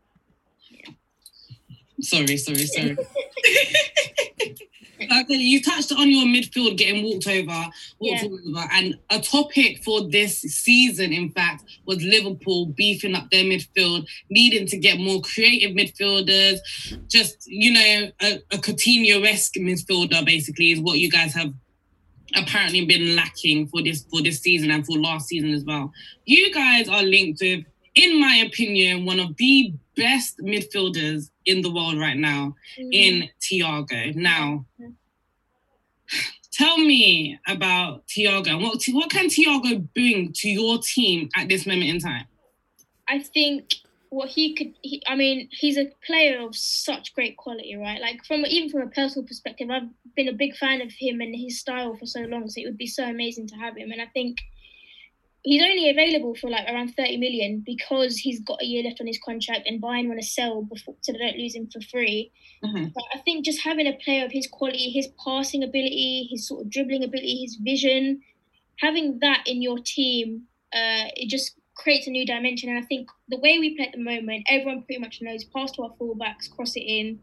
Sorry, sorry, sorry. okay, you touched on your midfield getting walked over, walked Yeah. over, and a topic for this season, in fact, was Liverpool beefing up their midfield, needing to get more creative midfielders. Just you know, a, a Coutinho-esque midfielder, basically, is what you guys have apparently been lacking for this for this season and for last season as well. You guys are linked with, in my opinion, one of the best midfielders in the world right now mm-hmm. in Thiago. Now, tell me about Thiago what what can Thiago bring to your team at this moment in time? I think what he could, he, I mean, he's a player of such great quality, right? Like from even from a personal perspective, I've been a big fan of him and his style for so long, so it would be so amazing to have him. And I think he's only available for like around 30 million because he's got a year left on his contract and Bayern want to sell before so they don't lose him for free. Mhm. But I think just having a player of his quality, his passing ability, his sort of dribbling ability, his vision, having that in your team, uh, it just creates a new dimension. And I think the way we play at the moment, everyone pretty much knows pass to our fullbacks, cross it in,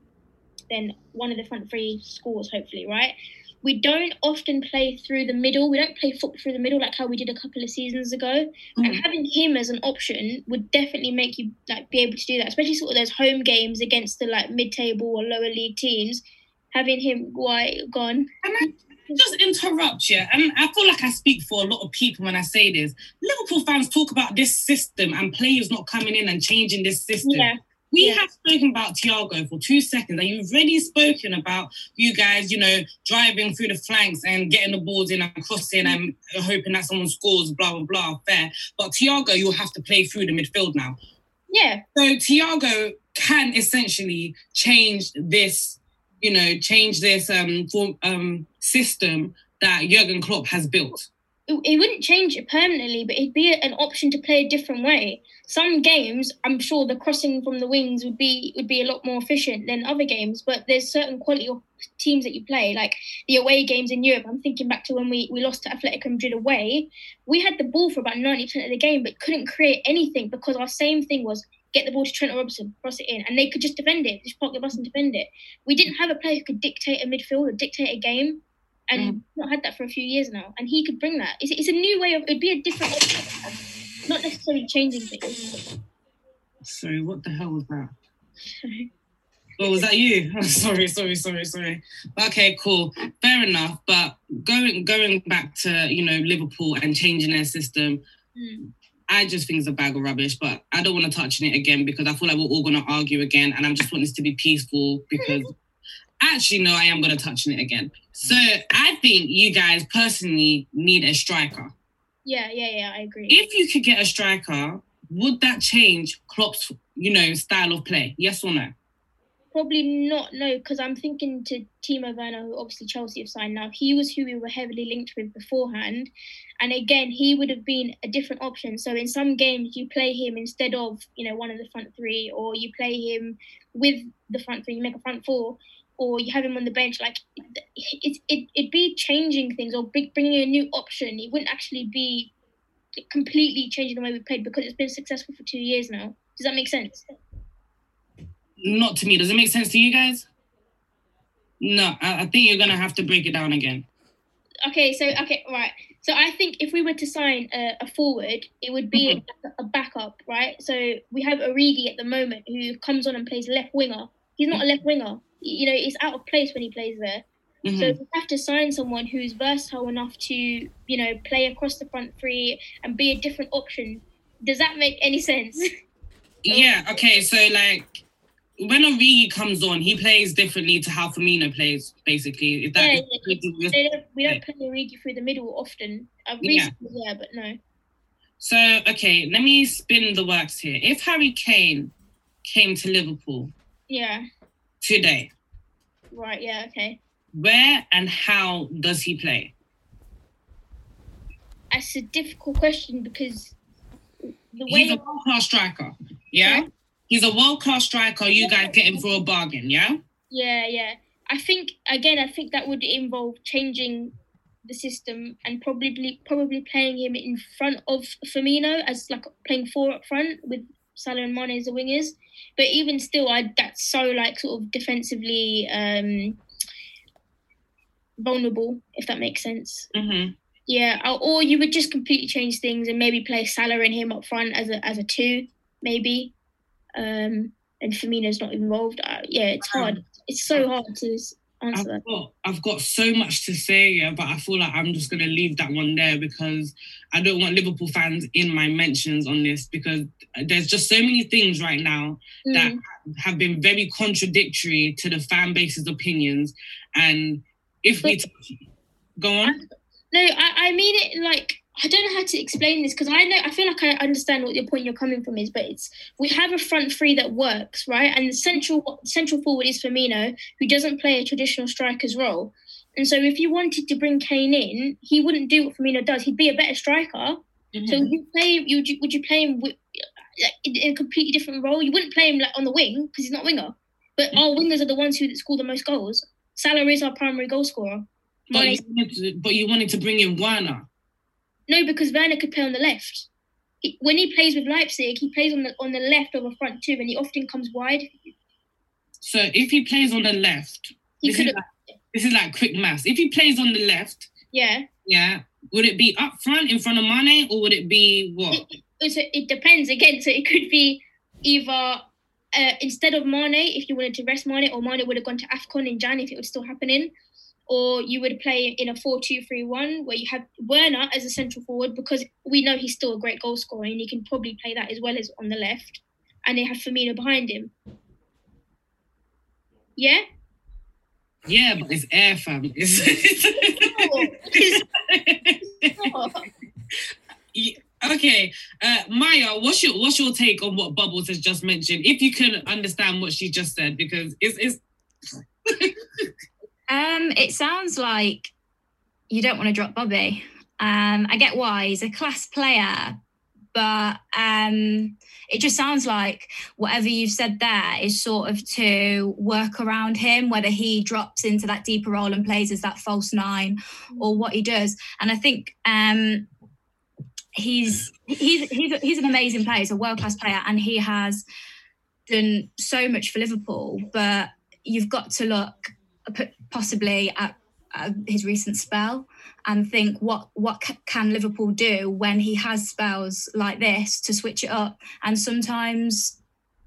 then one of the front three scores, hopefully, right? We don't often play through the middle. We don't play football through the middle like how we did a couple of seasons ago. And mm. having him as an option would definitely make you like be able to do that, especially sort of those home games against the like mid-table or lower league teams. Having him why gone. Can I just interrupt you? And I feel like I speak for a lot of people when I say this. Liverpool fans talk about this system and players not coming in and changing this system. Yeah. We Yeah. have spoken about Thiago for two seconds, and you've already spoken about you guys, you know, driving through the flanks and getting the balls in and crossing and hoping that someone scores, blah, blah, blah, fair. But Thiago, you'll have to play through the midfield now. Yeah. So Thiago can essentially change this, you know, change this um, form, um system that Jurgen Klopp has built. it, it wouldn't change it permanently, but it'd be an option to play a different way. Some games, I'm sure the crossing from the wings would be would be a lot more efficient than other games. But there's certain quality of teams that you play, like the away games in Europe. I'm thinking back to when we, we lost to Atletico Madrid away. We had the ball for about 90% of the game, but couldn't create anything because our same thing was get the ball to Trent Robertson, cross it in, and they could just defend it, just park the bus and defend it. We didn't have a player who could dictate a midfield or dictate a game and mm. not had that for a few years now. And he could bring that. It's, it's a new way of. It'd be a different, option, not necessarily changing things. Sorry, what the hell was that? Oh, was that you? Oh, sorry, sorry, sorry, sorry. Okay, cool. Fair enough. But going going back to you know Liverpool and changing their system, Hmm. I just think it's a bag of rubbish. But I don't want to touch on it again because I feel like we're all going to argue again, and I'm just want this to be peaceful because actually no, I am going to touch on it again. So I think you guys personally need a striker. Yeah, yeah, yeah. I agree. If you could get a striker, would that change Klopp's you know style of play? Yes or no? Probably not, no, because I'm thinking to Timo Werner, who obviously Chelsea have signed now. He was who we were heavily linked with beforehand. And again, he would have been a different option. So in some games, you play him instead of, you know, one of the front three, or you play him with the front three, you make a front four, or you have him on the bench. Like, it, it, it'd be changing things or bringing a new option. It wouldn't actually be completely changing the way we played because it's been successful for two years now. Does that make sense? Not to me. Does it make sense to you guys? No, I, I think you're gonna have to break it down again. okay so okay right So I think if we were to sign a, a forward, it would be Mm-hmm. a, a backup, right? So we have Origi at the moment who comes on and plays left winger. He's not a left winger. You know, he's out of place when he plays there. Mhm. So we have to sign someone who's versatile enough to, you know, play across the front three and be a different option. Does that make any sense? Yeah, okay, so like when Origi comes on, he plays differently to how Firmino plays, basically. Is that Yeah, They don't, we don't play Origi through the middle often. Uh, Yeah. recently, yeah, but no. So, okay, let me spin the works here. If Harry Kane came to Liverpool Yeah, today, right, yeah, okay. where and how does he play? That's a difficult question because the way He's a world class striker, yeah? Sorry? He's a world class striker. You guys get him for a bargain, yeah? Yeah, yeah. I think again, I think that would involve changing the system and probably probably playing him in front of Firmino as like playing four up front with Salah and Mane as the wingers. But even still, I that's so like sort of defensively um vulnerable, if that makes sense. Mm-hmm. Yeah, or- you would just completely change things and maybe play Salah and him up front as a as a two, maybe. Um, and Firmino's not involved. Uh, yeah, it's hard. It's so hard to I've that. got, I've got so much to say, yeah, but I feel like I'm just gonna leave that one there because I don't want Liverpool fans in my mentions on this because there's just so many things right now that Mm. have been very contradictory to the fan base's opinions. And if we But- go on, No, I, I mean it like I don't know how to explain this because I know I feel like I understand what your point you're coming from is, but it's we have a front three that works, right? And the central central forward is Firmino, who doesn't play a traditional striker's role. And so if you wanted to bring Kane in, he wouldn't do what Firmino does. He'd be a better striker. Mm-hmm. So would you play you would you, would you play him with, like, in, a completely different role? You wouldn't play him like on the wing because he's not a winger. But mm-hmm. our wingers are the ones who score the most goals. Salah is our primary goal scorer. but you, wanted to, but you wanted to bring in Werner. No, because Werner could play on the left. He, when he plays with Leipzig, he plays on the on the left of a front two, and he often comes wide. So if he plays on the left, He this could is, like, this is like quick maths. If he plays on the left, yeah. yeah, would it be up front in front of Mane or would it be what? It, it, so it depends again. So it could be either uh, instead of Mane, if you wanted to rest Mane, or Mane would have gone to Afcon in Jan if it was still happening, or you would play in a 4-2-3-1 where you have Werner as a central forward because we know he's still a great goal scorer and he can probably play that as well as on the left, and they have Firmino behind him. Yeah. Yeah, but it's air fam. It's Yeah, okay, uh, Maya, what's your what's your take on what Bubbles has just mentioned? If you can understand what she just said, because it's it's Um, it sounds like you don't want to drop Bobby. Um, I get why he's a class player, but um, it just sounds like whatever you've said there is sort of to work around him, whether he drops into that deeper role and plays as that false nine or what he does. And I think um, he's he's he's he's an amazing player, he's a world class player, and he has done so much for Liverpool. But you've got to look possibly at, at his recent spell and think what what c- can Liverpool do when he has spells like this to switch it up and sometimes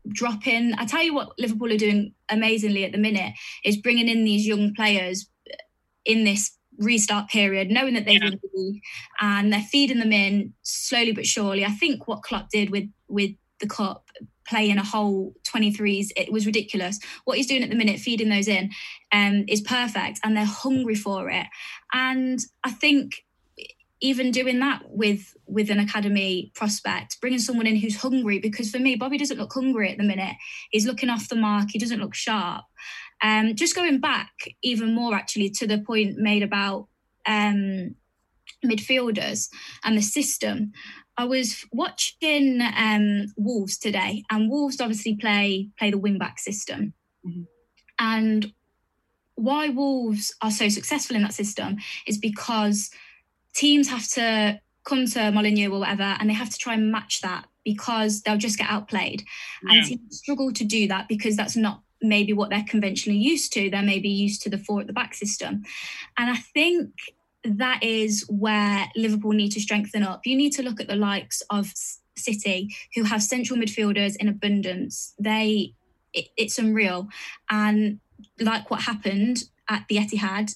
drop in. I tell you what, Liverpool are doing amazingly at the minute is bringing in these young players in this restart period, knowing that they've Yeah. the and they're feeding them in slowly but surely. I think what Klopp did with with the cup, playing a whole 23s, it was ridiculous. What he's doing at the minute, feeding those in, um, is perfect, and they're hungry for it. And I think even doing that with with an academy prospect, bringing someone in who's hungry, because for me, Bobby doesn't look hungry at the minute. He's looking off the mark. He doesn't look sharp. Um, just going back even more actually to the point made about um, midfielders and the system. I was watching um, Wolves today, and Wolves obviously play play the wing back system. Mhm. And why Wolves are so successful in that system is because teams have to come to Molineux or whatever, and they have to try and match that because they'll just get outplayed. Yeah. And teams struggle to do that because that's not maybe what they're conventionally used to. They're maybe used to the four at the back system. And I think that is where Liverpool need to strengthen up. You need to look at the likes of City, who have central midfielders in abundance. They, it, it's unreal, and like what happened at the Etihad,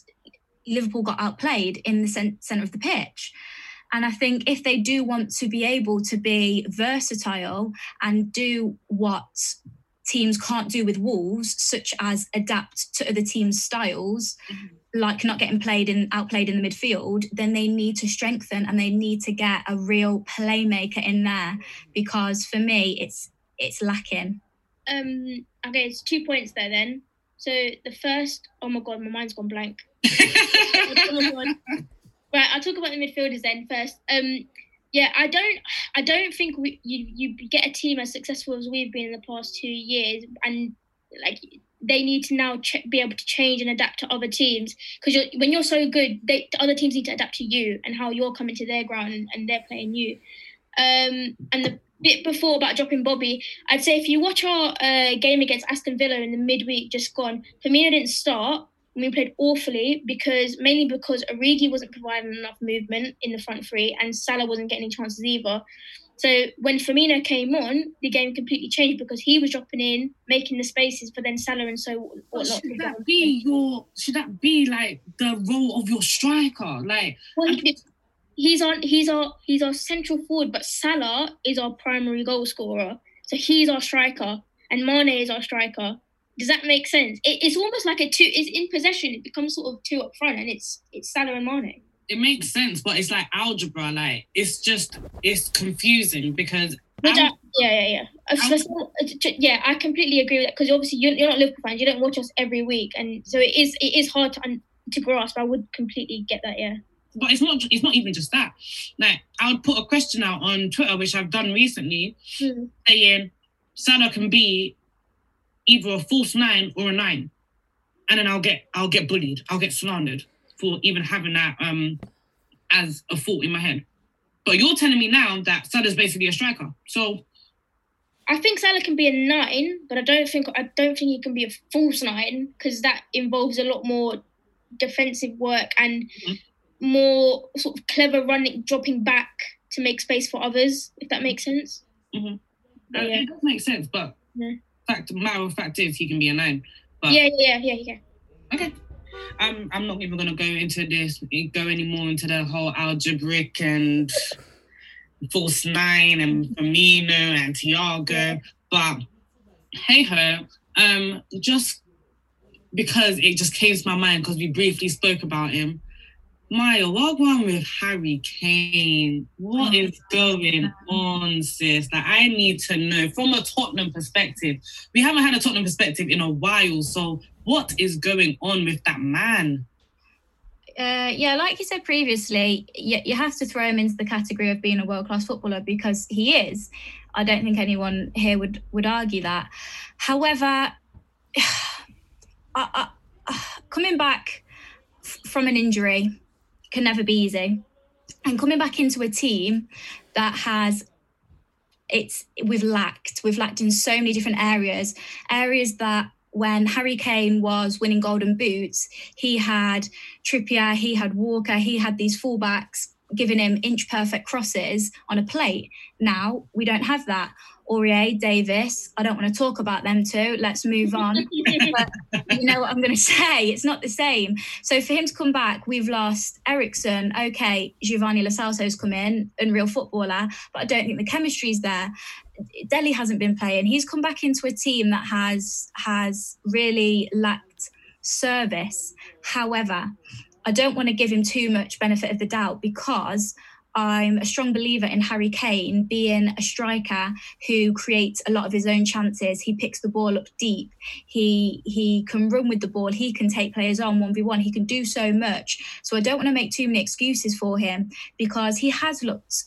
Liverpool got outplayed in the centre of the pitch. And I think if they do want to be able to be versatile and do what teams can't do with Wolves, such as adapt to other teams' styles, mm-hmm. Like not getting played in outplayed in the midfield, then they need to strengthen and they need to get a real playmaker in there because for me it's it's lacking. Um okay, it's two points there then. So the first oh my god, my mind's gone blank. oh Right, I'll talk about the midfielders then first. Um, yeah, I don't, I don't think we, you you get a team as successful as we've been in the past two years, and like they need to now ch- be able to change and adapt to other teams because you're, when you're so good, they, the other teams need to adapt to you and how you're coming to their ground and, and they're playing you. Um, and the bit before about dropping Bobby, I'd say if you watch our uh, game against Aston Villa in the midweek just gone, Firmino didn't start we played awfully because mainly because Origi wasn't providing enough movement in the front three and Salah wasn't getting any chances either. So when Firmino came on, the game completely changed because he was dropping in, making the spaces for then Salah and so whatnot. Should that be your? Should that be like the role of your striker? Like, well, he's on. He's our he's our central forward, but Salah is our primary goal scorer. So he's our striker, and Mane is our striker. Does that make sense? It, it's almost like a two. It's in possession. It becomes sort of two up front, and it's it's Salah and Mane. It makes sense, but it's like algebra. Like it's just it's confusing because. Yeah, yeah, yeah. Al- yeah, I completely agree with that because obviously you're, you're not Liverpool fans. You don't watch us every week, and so it is it is hard to to grasp. I would completely get that. Yeah but it's not it's not even just that like i would put a question out on twitter which i've done recently mm. saying salah can be either a false nine or a nine, and then I'll get I'll get bullied. I'll get slandered for even having that um as a thought in my head. But you're telling me now that Salah's basically a striker. So I think Salah can be a nine, but I don't think I don't think he can be a false nine because that involves a lot more defensive work and mm-hmm. more sort of clever running, dropping back to make space for others. If that makes sense. Mm-hmm. Uh, yeah. It does make sense, but yeah fact, matter of fact is he can be a nine. But yeah, yeah, yeah, yeah. Okay. I'm I'm not even gonna go into this, go anymore into the whole algebraic and false nine and Firmino and Thiago. But hey ho, um, just because it just came to my mind because we briefly spoke about him. Maya, what wrong with Harry Kane? What is going on, sis? Like, I need to know from a Tottenham perspective. We haven't had a Tottenham perspective in a while. So, what is going on with that man? Uh, yeah, like you said previously, you, you have to throw him into the category of being a world class footballer because he is. I don't think anyone here would would argue that. However, I, I, coming back from an injury can never be easy. And coming back into a team that has it's we've lacked we've lacked in so many different areas. Areas that when Harry Kane was winning golden boots he had Trippier he had Walker he had these fullbacks giving him inch perfect crosses on a plate. Now we don't have that Aurier, Davies. I don't want to talk about them too. Let's move on. but you know what I'm going to say? It's not the same. So for him to come back, we've lost Eriksen. Okay, Giovanni Lo Celso's come in, unreal footballer, but I don't think the chemistry's there. Dele hasn't been playing. He's come back into a team that has has really lacked service. However, I don't want to give him too much benefit of the doubt because I'm a strong believer in Harry Kane being a striker who creates a lot of his own chances. He picks the ball up deep. He he can run with the ball. He can take players on one v one. He can do so much. So I don't want to make too many excuses for him because he has looked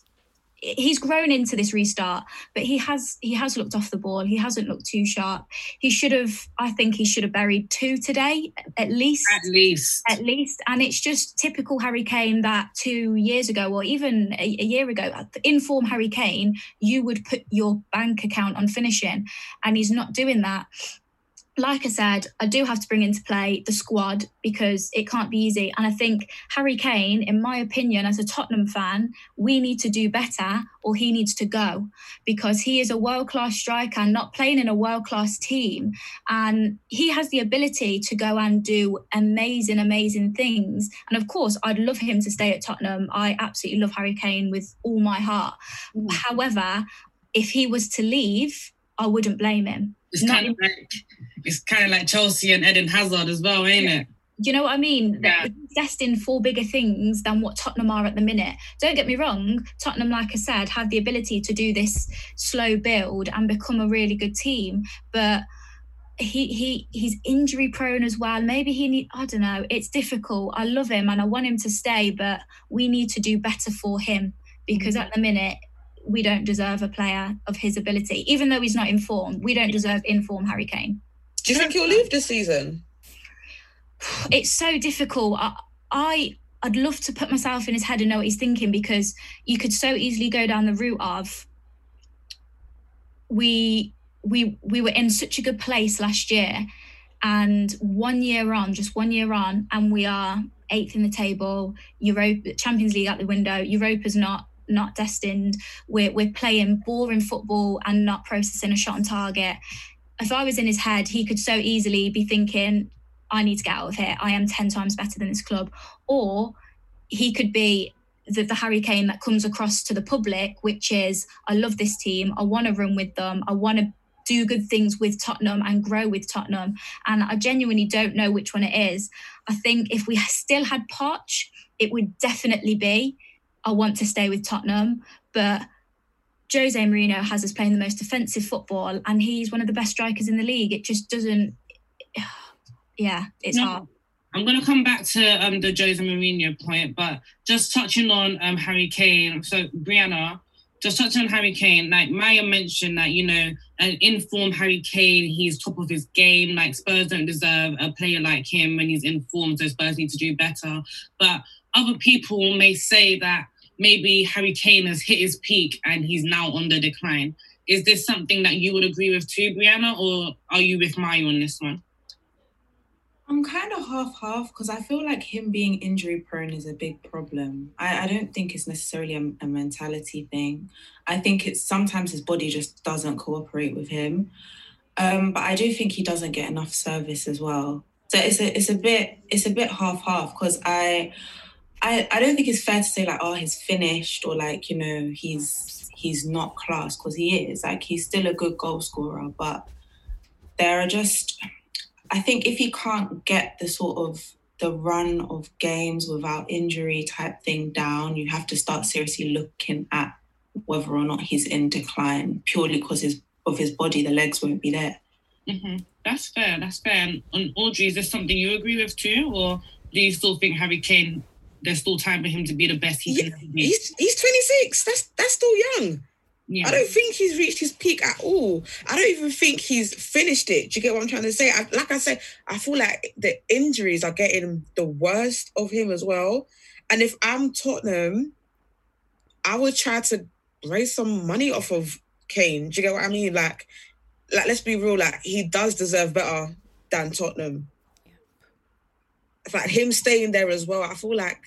he's grown into this restart, but he has he has looked off the ball. He hasn't looked too sharp. He should have. I think he should have buried two today at least. At least. At least. And it's just typical Harry Kane that two years ago or even a, a year ago, in form Harry Kane, you would put your bank account on finishing, and he's not doing that. Like I said, I do have to bring into play the squad because it can't be easy. And I think Harry Kane, in my opinion, as a Tottenham fan, we need to do better or he needs to go because he is a world class striker, and not playing in a world class team. And he has the ability to go and do amazing, amazing things. And of course, I'd love him to stay at Tottenham. I absolutely love Harry Kane with all my heart. Mm. However, if he was to leave, I wouldn't blame him. It's Not kind of like it's kind of like Chelsea and Eden Hazard as well, ain't it? Do you know what I mean? Yeah. He's destined for bigger things than what Tottenham are at the minute. Don't get me wrong, Tottenham, like I said, have the ability to do this slow build and become a really good team. But he he he's injury prone as well. Maybe he need I don't know. It's difficult. I love him and I want him to stay, but we need to do better for him because mm-hmm. at the minute we don't deserve a player of his ability. Even though he's not in form, we don't deserve in form Harry Kane. Do you think he'll leave this season? it's so difficult. I, I I'd love to put myself in his head and know what he's thinking because you could so easily go down the route of we we we were in such a good place last year and one year on just one year on and we are eighth in the table Europa Champions League out the window Europa's not not destined we're, we're playing boring football and not processing a shot on target if I was in his head he could so easily be thinking I need to get out of here. I am 10 times better than this club. Or he could be the, the Harry Kane that comes across to the public, which is I love this team. I want to run with them. I want to do good things with Tottenham and grow with Tottenham. And I genuinely don't know which one it is. I think if we still had Poch, it would definitely be I want to stay with Tottenham. But Jose Mourinho has us playing the most defensive football and he's one of the best strikers in the league. It just doesn't yeah, it's No. hard. I'm gonna come back to um the Jose Mourinho point, but just touching on um Harry Kane. So Brianna, just touching on Harry Kane, like Maya mentioned that you know an informed Harry Kane, he's top of his game. Like Spurs don't deserve a player like him when he's informed, so Spurs need to do better. But other people may say that maybe Harry Kane has hit his peak and he's now on the decline. Is this something that you would agree with too, Brianna, or are you with Maya on this one? I'm kind of half half because I feel like him being injury prone is a big problem. I, I don't think it's necessarily a, a mentality thing. I think it's sometimes his body just doesn't cooperate with him. Um, but I do think he doesn't get enough service as well. So it's a it's a bit it's a bit half half because I, I I don't think it's fair to say like oh he's finished or like you know he's he's not class because he is like he's still a good goal scorer but there are just I think if he can't get the sort of the run of games without injury type thing down, you have to start seriously looking at whether or not he's in decline purely because of his body, the legs won't be there. hmm That's fair. That's fair. And Audrey, is this something you agree with too, or do you still think Harry Kane? There's still time for him to be the best he can ever be. He's he's 26. That's that's still young. Yeah. I don't think he's reached his peak at all. I don't even think he's finished it. Do you get what I'm trying to say? I, like I said, I feel like the injuries are getting the worst of him as well. And if I'm Tottenham, I would try to raise some money off of Kane. Do you get what I mean? Like, like let's be real. Like he does deserve better than Tottenham. Like him staying there as well. I feel like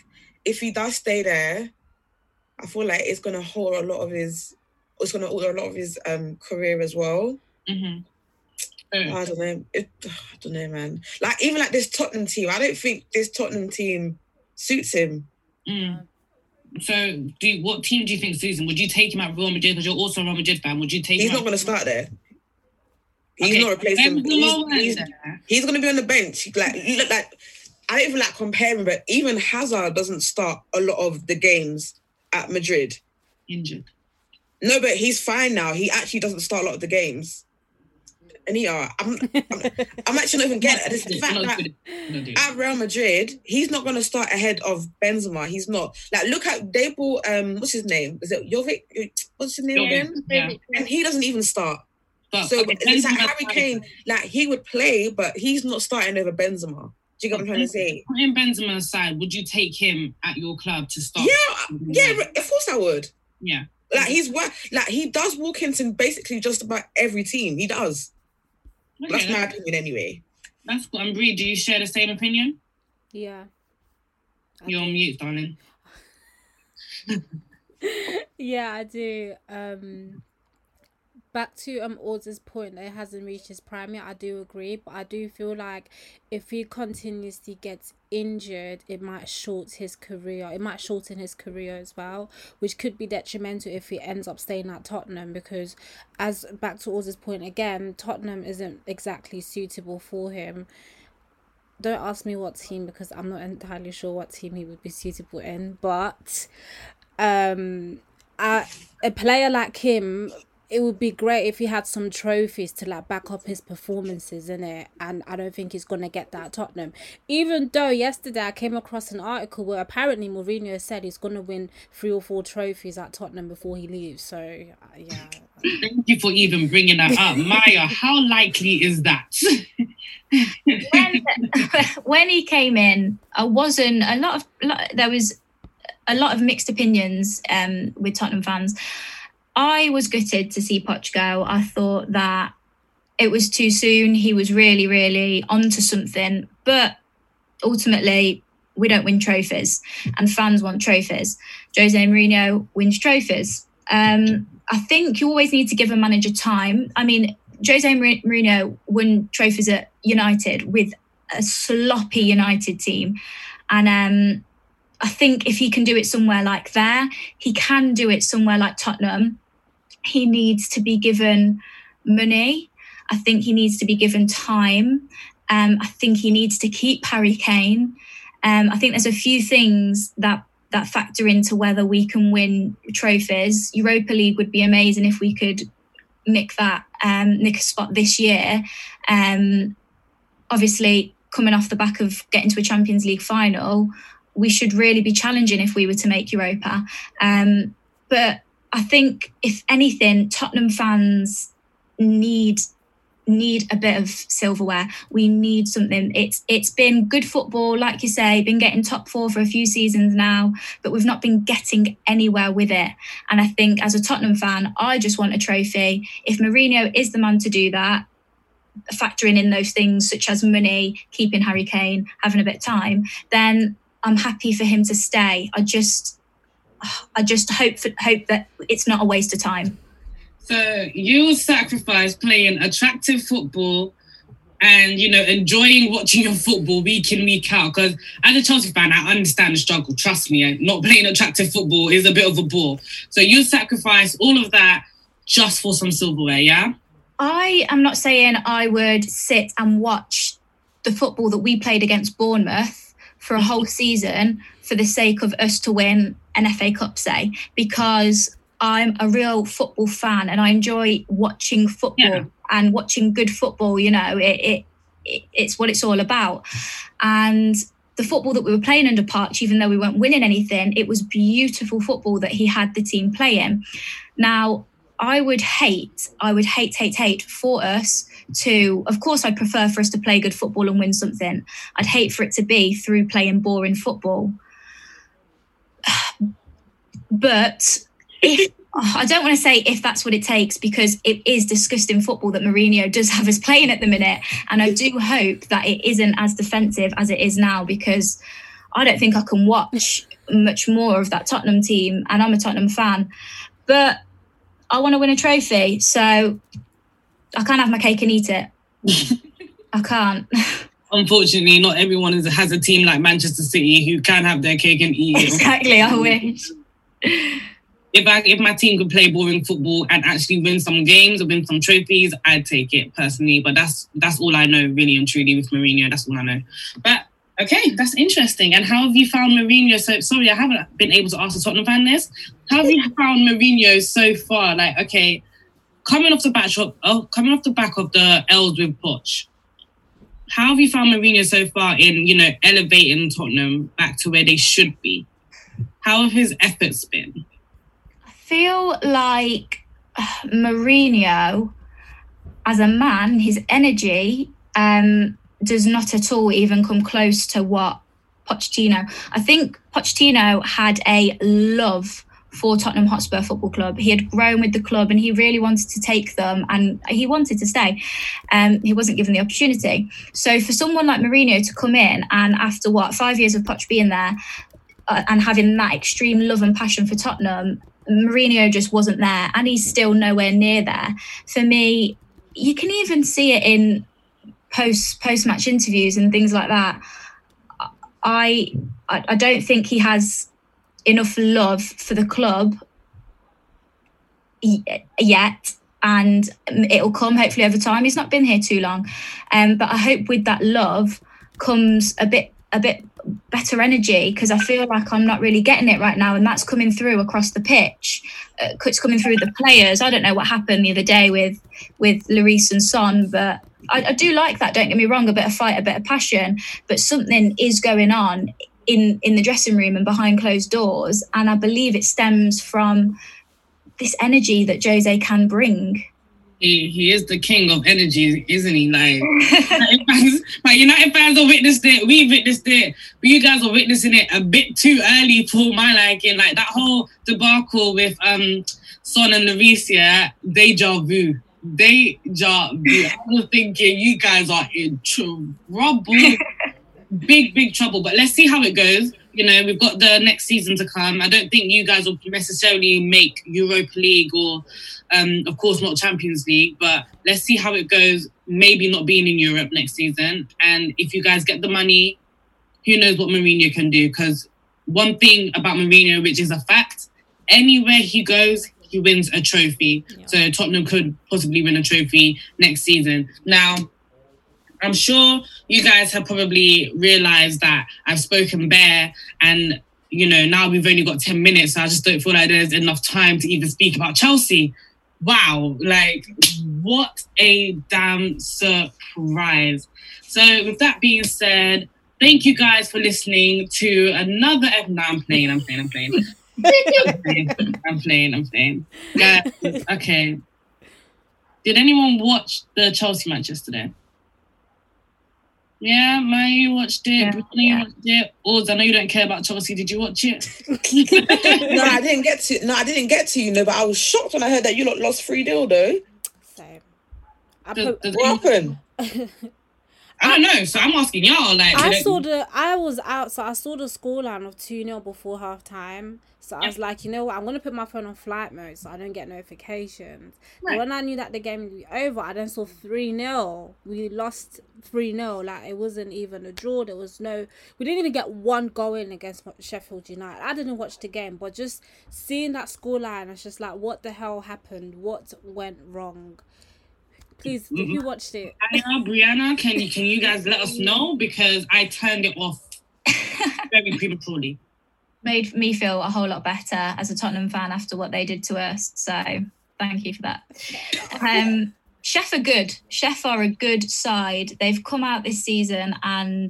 if he does stay there, I feel like it's gonna hold a lot of his. It's gonna hold a lot of his um career as well. Mhm. I don't know. It, I don't know, man. Like even like this Tottenham team, I don't think this Tottenham team suits him. Mm. So, do you, what team do you think suits him? Would you take him at Real Madrid because you're also a Real Madrid fan? Would you take He's not going to start there. He's Okay, not replacing. He's, he's, he's going to be on the bench. Like look, like I don't even like comparing, but even Hazard doesn't start a lot of the games at Madrid. Injured. No, but he's fine now. He actually doesn't start a lot of the games. And he are. I'm, I'm, I'm actually not even getting it. It's the fact that. At Real Madrid, he's not going to start ahead of Benzema. He's not. Like, look at they bought um, what's his name? Is it Jovic? What's his name again? Yeah. And he doesn't even start. But, So okay, it's like Harry. Kane, like he would play, but he's not starting over Benzema. Do you get what I'm trying to say? Putting Benzema aside, would you take him at your club to start? Yeah, yeah, of course I would. Yeah. Like he's wa- like he does walk into basically just about every team. He does. That's Okay, my opinion anyway. that's cool. And Bree, do you share the same opinion? Yeah. I You're on do. mute, darling. yeah, I do. Um, back to um Audrey's point that it hasn't reached his prime yet. I do agree, but I do feel like if he continuously gets injured, it might short his career. It might shorten his career as well, which could be detrimental if he ends up staying at Tottenham. Because, as back to Audrey's point again, Tottenham isn't exactly suitable for him. Don't ask me what team because I'm not entirely sure what team he would be suitable in, but um a, a player like him it would be great if he had some trophies to like back up his performances in it and i don't think he's gonna get that at tottenham even though yesterday i came across an article where apparently Mourinho said he's gonna win three or four trophies at tottenham before he leaves so uh, yeah Thank you for even bringing that up. Maya, how likely is that? when when he came in, I wasn't a lot of lot, there was a lot of mixed opinions um, with Tottenham fans. I was gutted to see Poch go. I thought that it was too soon. He was really, really onto something, but ultimately. We don't win trophies, and fans want trophies. Jose Mourinho wins trophies. Um, I think you always need to give a manager time. I mean, Jose Mouri- Mourinho won trophies at United with a sloppy United team. And um, I think if he can do it somewhere like there, he can do it somewhere like Tottenham. He needs to be given money. I think he needs to be given time. Um, I think he needs to keep Harry Kane. Um, I think there's a few things that that factor into whether we can win trophies. Europa League would be amazing if we could nick that, um, nick a spot this year. Um, obviously, coming off the back of getting to a Champions League final, we should really be challenging if we were to make Europa. Um, but I think, if anything, Tottenham fans need need a bit of silverware. We need something. It's it's been good football, like you say, been getting top four for a few seasons now, but we've not been getting anywhere with it. And I think as a Tottenham fan, I just want a trophy. If Mourinho is the man to do that, factoring in those things such as money, keeping Harry Kane, having a bit of time, then I'm happy for him to stay. I just I just hope for, hope that it's not a waste of time. So you sacrifice playing attractive football and you know enjoying watching your football week in week out. Because as a Chelsea fan, I understand the struggle. Trust me, eh? not playing attractive football is a bit of a bore. So you sacrifice all of that just for some silverware, yeah? I am not saying I would sit and watch the football that we played against Bournemouth for a whole season for the sake of us to win an FA Cup, say, because I'm a real football fan and I enjoy watching football Yeah. and watching good football. You know, it, it, it it's what it's all about. And the football that we were playing under Poch, even though we weren't winning anything, it was beautiful football that he had the team playing. Now, I would hate, I would hate, hate, hate for us to, of course, I'd prefer for us to play good football and win something. I'd hate for it to be through playing boring football. But if oh, I don't want to say if that's what it takes because it is disgusting football that Mourinho does have us playing at the minute. And I do hope that it isn't as defensive as it is now because I don't think I can watch much more of that Tottenham team. And I'm a Tottenham fan. But I want to win a trophy. So I can't have my cake and eat it. I can't. Unfortunately, not everyone has a team like Manchester City who can have their cake and eat it. exactly. I wish. If I if my team could play boring football and actually win some games or win some trophies, I'd take it personally. But that's that's all I know really and truly with Mourinho. That's all I know. But okay, that's interesting. And how have you found Mourinho? So sorry, I haven't been able to ask the Tottenham fan this. How have you found Mourinho so far? Like, okay, coming off the back of oh, coming off the back of the L's with Poch. How have you found Mourinho so far in you know elevating Tottenham back to where they should be? How have his efforts been? I feel like uh, Mourinho, as a man, his energy um, does not at all even come close to what Pochettino. I think Pochettino had a love for Tottenham Hotspur Football Club. He had grown with the club and he really wanted to take them and he wanted to stay. Um, he wasn't given the opportunity. So for someone like Mourinho to come in and after what five years of Poch being there uh, and having that extreme love and passion for Tottenham, Mourinho just wasn't there and he's still nowhere near there. For me, you can even see it in post post match interviews and things like that. I I don't think he has enough love for the club yet and it'll come hopefully over time he's not been here too long um, but i hope with that love comes a bit a bit better energy because i feel like i'm not really getting it right now and that's coming through across the pitch. Uh, it's coming through the players. I don't know what happened the other day with with Lloris and son but I, I do like that don't get me wrong a bit of fight a bit of passion but something is going on in in the dressing room and behind closed doors and i believe it stems from this energy that jose can bring he, he is the king of energy, isn't he? Like, like United fans have witnessed it. We witnessed it. But you guys are witnessing it a bit too early for my liking. Like that whole debacle with um Son and Lavicia, deja vu. Deja vu. I was thinking you guys are in trouble. big, big trouble. But let's see how it goes. You know, we've got the next season to come. I don't think you guys will necessarily make Europa League or, um, of course, not Champions League. But let's see how it goes. Maybe not being in Europe next season. And if you guys get the money, who knows what Mourinho can do? Because one thing about Mourinho, which is a fact, anywhere he goes, he wins a trophy. Yeah. So Tottenham could possibly win a trophy next season. Now, I'm sure you guys have probably realized that I've spoken bare and you know now we've only got 10 minutes so I just don't feel like there's enough time to even speak about Chelsea. Wow, like what a damn surprise. So with that being said, thank you guys for listening to another no, I'm playing, I'm playing, I'm playing. I'm playing, I'm playing, I'm playing. Yeah, okay. Did anyone watch the Chelsea match yesterday? Yeah, May, you watched it. Yeah, yeah. you watched it. Oz, I know you don't care about Chelsea. Did you watch it? no, I didn't get to. No, I didn't get to. You know, but I was shocked when I heard that you lot lost three 0 though. Same. Put, what happened? I don't know. So I'm asking y'all. Like, I saw the. I was out, so I saw the scoreline of two 0 before half time. So I was like, you know what? I'm gonna put my phone on flight mode so I don't get notifications. Right. When I knew that the game would be over, I then saw three 0 We lost three 0 Like it wasn't even a draw. There was no. We didn't even get one goal in against Sheffield United. I didn't watch the game, but just seeing that scoreline, it's just like, what the hell happened? What went wrong? Please, mm-hmm. if you watched it, Brianna, Brianna, can you can you guys let us know because I turned it off very prematurely made me feel a whole lot better as a Tottenham fan after what they did to us. So thank you for that. Um, Chef are good. Chef are a good side. They've come out this season and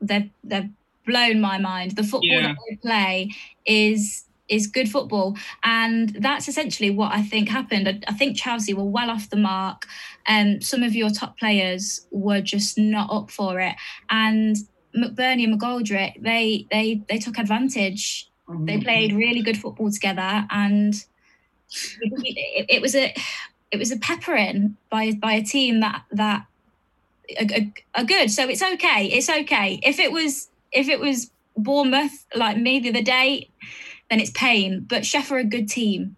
they've they've blown my mind. The football yeah. that they play is is good football, and that's essentially what I think happened. I, I think Chelsea were well off the mark, and um, some of your top players were just not up for it, and McBurnie and McGoldrick, they they they took advantage. Mm-hmm. They played really good football together, and it, it, was a it was a peppering by by a team that that are, are, good. So it's okay. It's okay. If it was if it was Bournemouth like me the other day, then it's pain. But Sheff are a good team.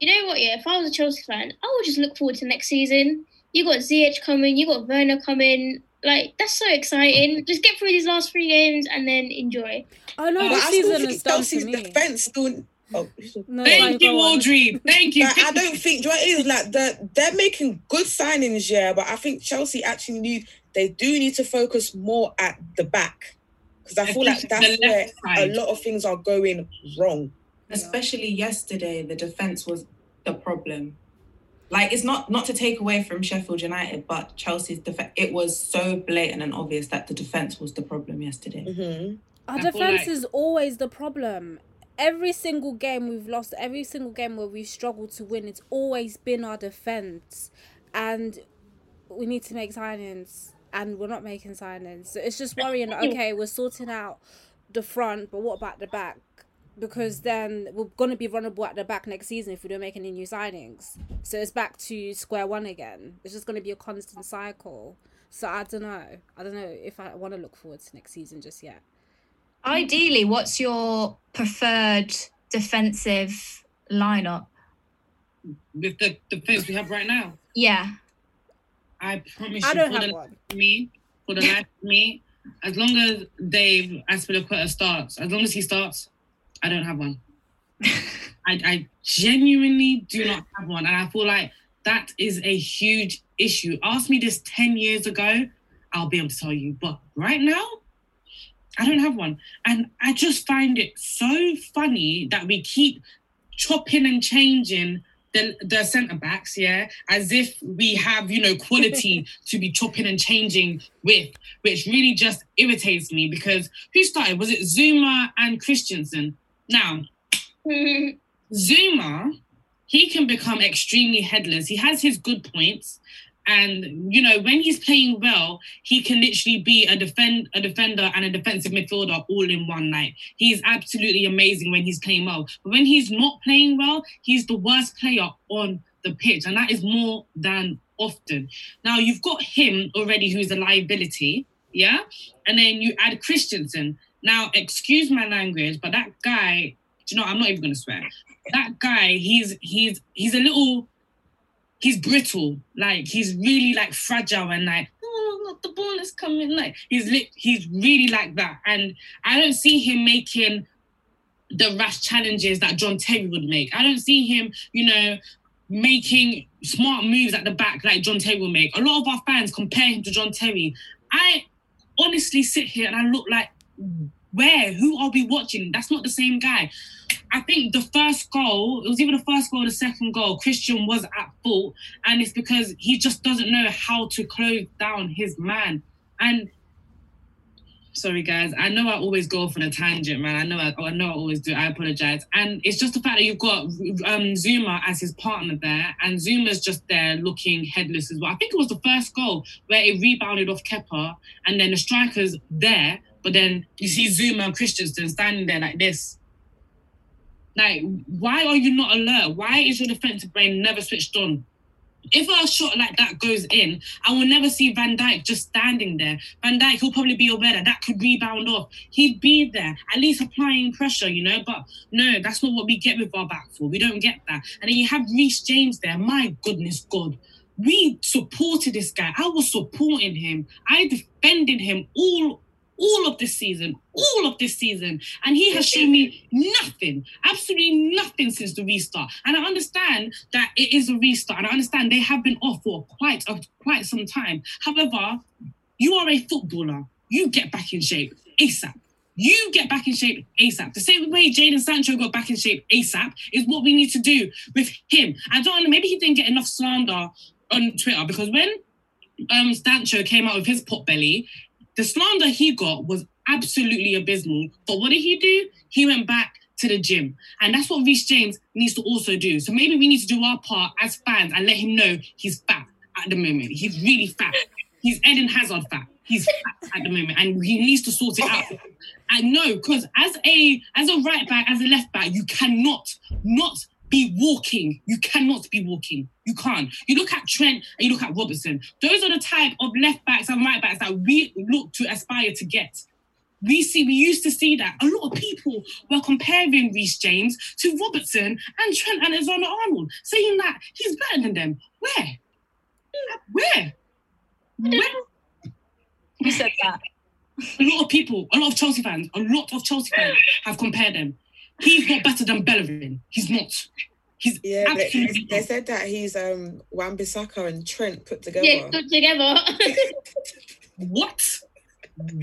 You know what? Yeah, if I was a Chelsea fan, I would just look forward to next season. You got Ziyech coming, you got Werner coming. Like that's so exciting. Just get through these last three games and then enjoy. Oh no, this season is done for me. Defense still. Oh, no, Thank you, Audrey. Thank you. Like, I don't think do you know it is like they're, they're making good signings, yeah, but I think Chelsea actually need they do need to focus more at the back because I feel like that's where side. a lot of things are going wrong. Especially yesterday, the defense was the problem. Like it's not not to take away from Sheffield United, but Chelsea's defense. It was so blatant and obvious that the defense was the problem yesterday. Mm-hmm. Our defense like... is always the problem. Every single game we've lost, every single game where we've struggled to win, it's always been our defense, and we need to make signings, and we're not making signings. So it's just worrying. okay, we're sorting out the front, but what about the back? Because then we're going to be vulnerable at the back next season if we don't make any new signings. So it's back to square one again. It's just going to be a constant cycle. So I don't know. I don't know if I want to look forward to next season just yet. Ideally, what's your preferred defensive lineup? With the defense we have right now, Yeah. I promise I you, don't for have the one. of me, for the life of me, as long as Dave Azpilicueta starts, as long as he starts, I don't have one. I, I genuinely do not have one, and I feel like that is a huge issue. Ask me this ten years ago, I'll be able to tell you, but right now, I don't have one, and I just find it so funny that we keep chopping and changing the, the centre backs, yeah, as if we have, you know, quality to be chopping and changing with, which really just irritates me because who started? Was it Zouma and Christensen? Now, Zouma, he can become extremely headless. He has his good points. And you know, when he's playing well, he can literally be a defend a defender and a defensive midfielder all in one night. He's absolutely amazing when he's playing well. But when he's not playing well, he's the worst player on the pitch, and that is more than often. Now you've got him already, who's a liability, yeah, and then you add Christensen. Now, excuse my language, but that guy, do you know, I'm not even gonna swear. That guy, he's he's he's a little he's brittle. Like he's really like fragile and like, oh the ball is coming. Like he's lit, he's really like that. And I don't see him making the rash challenges that John Terry would make. I don't see him, you know, making smart moves at the back like John Terry will make. A lot of our fans compare him to John Terry. I honestly sit here and I look like, where? Who are we watching? That's not the same guy. I think the first goal, it was either the first goal or the second goal, Christian was at fault. And it's because he just doesn't know how to close down his man. And sorry guys, I know I always go off on a tangent, man. I know I, I know I always do. I apologize. And it's just the fact that you've got um, Zouma as his partner there, and Zouma's just there looking headless as well. I think it was the first goal where it rebounded off Kepa, and then the striker's there, but then you see Zouma and Christensen standing there like this. Like, why are you not alert? Why is your defensive brain never switched on? If a shot like that goes in, I will never see Van Dijk just standing there. Van Dijk, he'll probably be aware that that could rebound off. He'd be there, at least applying pressure, you know. But no, that's not what we get with our back four. We don't get that. And then you have Reece James there. My goodness, God. We supported this guy. I was supporting him. I defended him all all of this season, all of this season, and he has shown me nothing, absolutely nothing since the restart. And I understand that it is a restart, and I understand they have been off for quite a, quite some time. However, you are a footballer. You get back in shape ASAP. You get back in shape ASAP. The same way Jadon Sancho got back in shape ASAP is what we need to do with him. I don't know, maybe he didn't get enough slander on Twitter because when um Sancho came out with his pot belly, the slander he got was absolutely abysmal. But what did he do? He went back to the gym. And that's what Reece James needs to also do. So maybe we need to do our part as fans and let him know he's fat at the moment. He's really fat. He's Eden Hazard fat. He's fat at the moment. And he needs to sort it out. I know, because as a as a right back, as a left back, you cannot not be walking. You cannot be walking. You can't. You look at Trent and you look at Robertson. Those are the type of left backs and right backs that we look to aspire to get. We see, we used to see that. A lot of people were comparing Reece James to Robertson and Trent and Alexander Arnold, saying that he's better than them. Where? Where? Where? Who said that? A lot of people, a lot of Chelsea fans, a lot of Chelsea fans have compared them. He's not better than Bellerin. He's not. He's Yeah, they, absolutely they not. said that he's um Wan-Bissaka and Trent put together. Yeah, put together. What?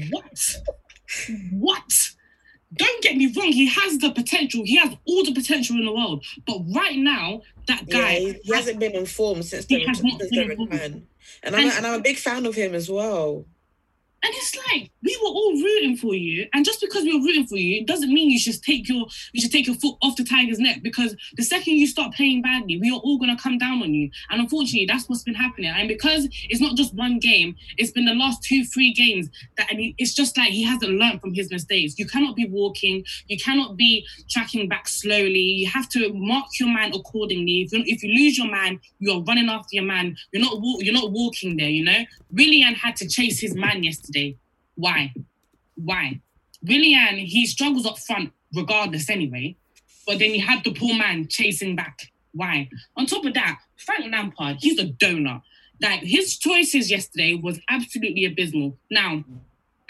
What? What? Don't get me wrong, he has the potential. He has all the potential in the world. But right now, that Yeah, guy he, he hasn't been informed since He the, has not since been the informed. return. And I'm, a, and I'm a big fan of him as well. And it's like we were all rooting for you, and just because we were rooting for you it doesn't mean you should take your you should take your foot off the tiger's neck. Because the second you start playing badly, we are all gonna come down on you. And unfortunately, that's what's been happening. And because it's not just one game, it's been the last two, three games that, I mean, it's just like he hasn't learned from his mistakes. You cannot be walking, you cannot be tracking back slowly. You have to mark your man accordingly. If you, if you lose your man, you're running after your man. You're not you're not walking there. You know, Willian had to chase his man yesterday. Why? Why? Willian, he struggles up front regardless anyway. But then you have the poor man chasing back. Why? On top of that, Frank Lampard, he's a donor. Like his choices yesterday was absolutely abysmal. Now,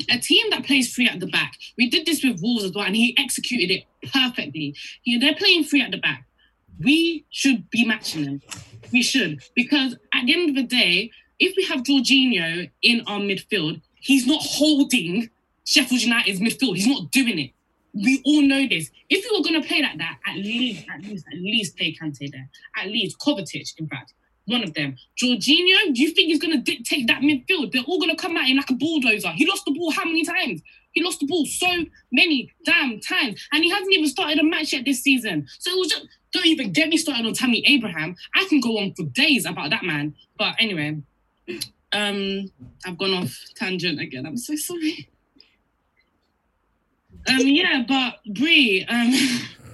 a team that plays three at the back, we did this with Wolves as well, and he executed it perfectly. You know, they're playing three at the back. We should be matching them. We should. Because at the end of the day, if we have Jorginho in our midfield, he's not holding Sheffield United's midfield. He's not doing it. We all know this. If you were going to play like that, at least, at least, at least play Kante there. At least Kovacic, in fact, one of them. Jorginho, do you think he's going to dictate that midfield? They're all going to come at him like a bulldozer. He lost the ball how many times? He lost the ball so many damn times, and he hasn't even started a match yet this season. So it was just don't even get me started on Tammy Abraham. I can go on for days about that man. But anyway, um, I've gone off tangent again. I'm so sorry. Um, yeah, but Brie, um,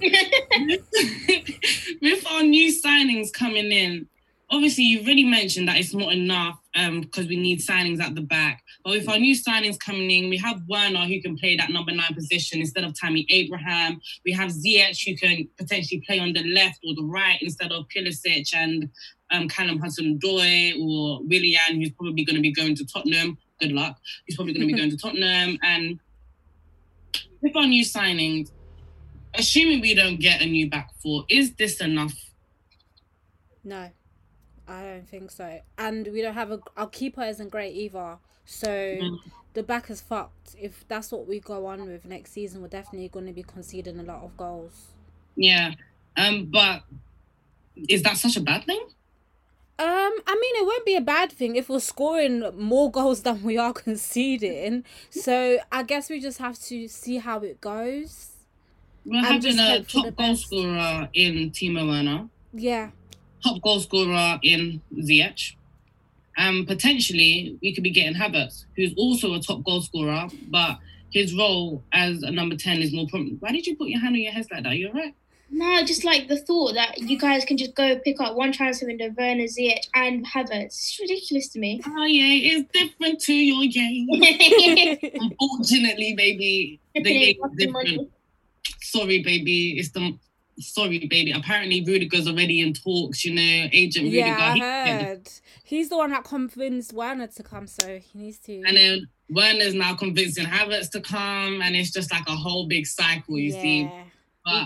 with our new signings coming in, obviously you've already mentioned that it's not enough um because we need signings at the back. But with our new signings coming in, we have Werner who can play that number nine position instead of Tammy Abraham. We have Ziyech who can potentially play on the left or the right instead of Pulisic and um, Callum Hudson-Odoi or Willian, who's probably going to be going to Tottenham. Good luck. He's probably going to be going to Tottenham. And with our new signings, assuming we don't get a new back four, is this enough? No, I don't think so. And we don't have a our keeper isn't great either. So Mm. the back is fucked. If that's what we go on with next season, we're definitely going to be conceding a lot of goals. Yeah. Um, but is that such a bad thing? Um, I mean, it won't be a bad thing if we're scoring more goals than we are conceding. So I guess we just have to see how it goes. We're And having a hope for the top goal scorer in Timo Werner, Yeah, top goal scorer in Ziyech. And potentially we could be getting Havertz, who's also a top goal scorer, but his role as a number 10 is more prominent. Why did you put your hand on your head like that? You're right. No, just like the thought that you guys can just go pick up one transfer window, Werner Ziyech and Havertz. It's ridiculous to me. Oh yeah, it's different to your game. Unfortunately, baby, the game is different. Sorry, baby. It's the sorry, baby. Apparently, Rudiger's already in talks. You know, agent yeah, I Rudiger. he- heard. He's the one that convinced Werner to come, so he needs to. And then Werner's now convincing Havertz to come, and it's just like a whole big cycle. You see, Yeah,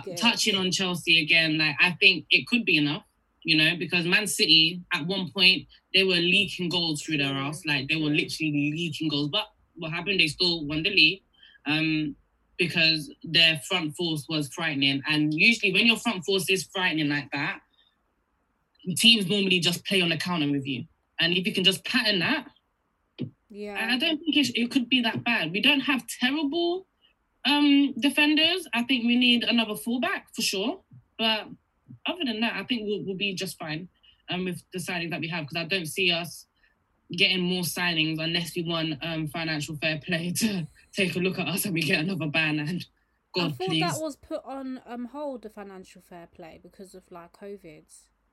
but touching on Chelsea again, like I think it could be enough. You know, because Man City at one point they were leaking goals through their ass, like they were literally leaking goals. But what happened? They still won the league. Um, because their front force was frightening. And usually, when your front force is frightening like that, teams normally just play on the counter with you. And if you can just pattern that, yeah. I don't think it, it could be that bad. We don't have terrible um defenders. I think we need another fullback for sure. But other than that, I think we'll, we'll be just fine um, with the signings that we have because I don't see us getting more signings unless we want um, financial fair play to take a look at us and we get another ban and I thought please. that was put on um hold the financial fair play because of like COVID,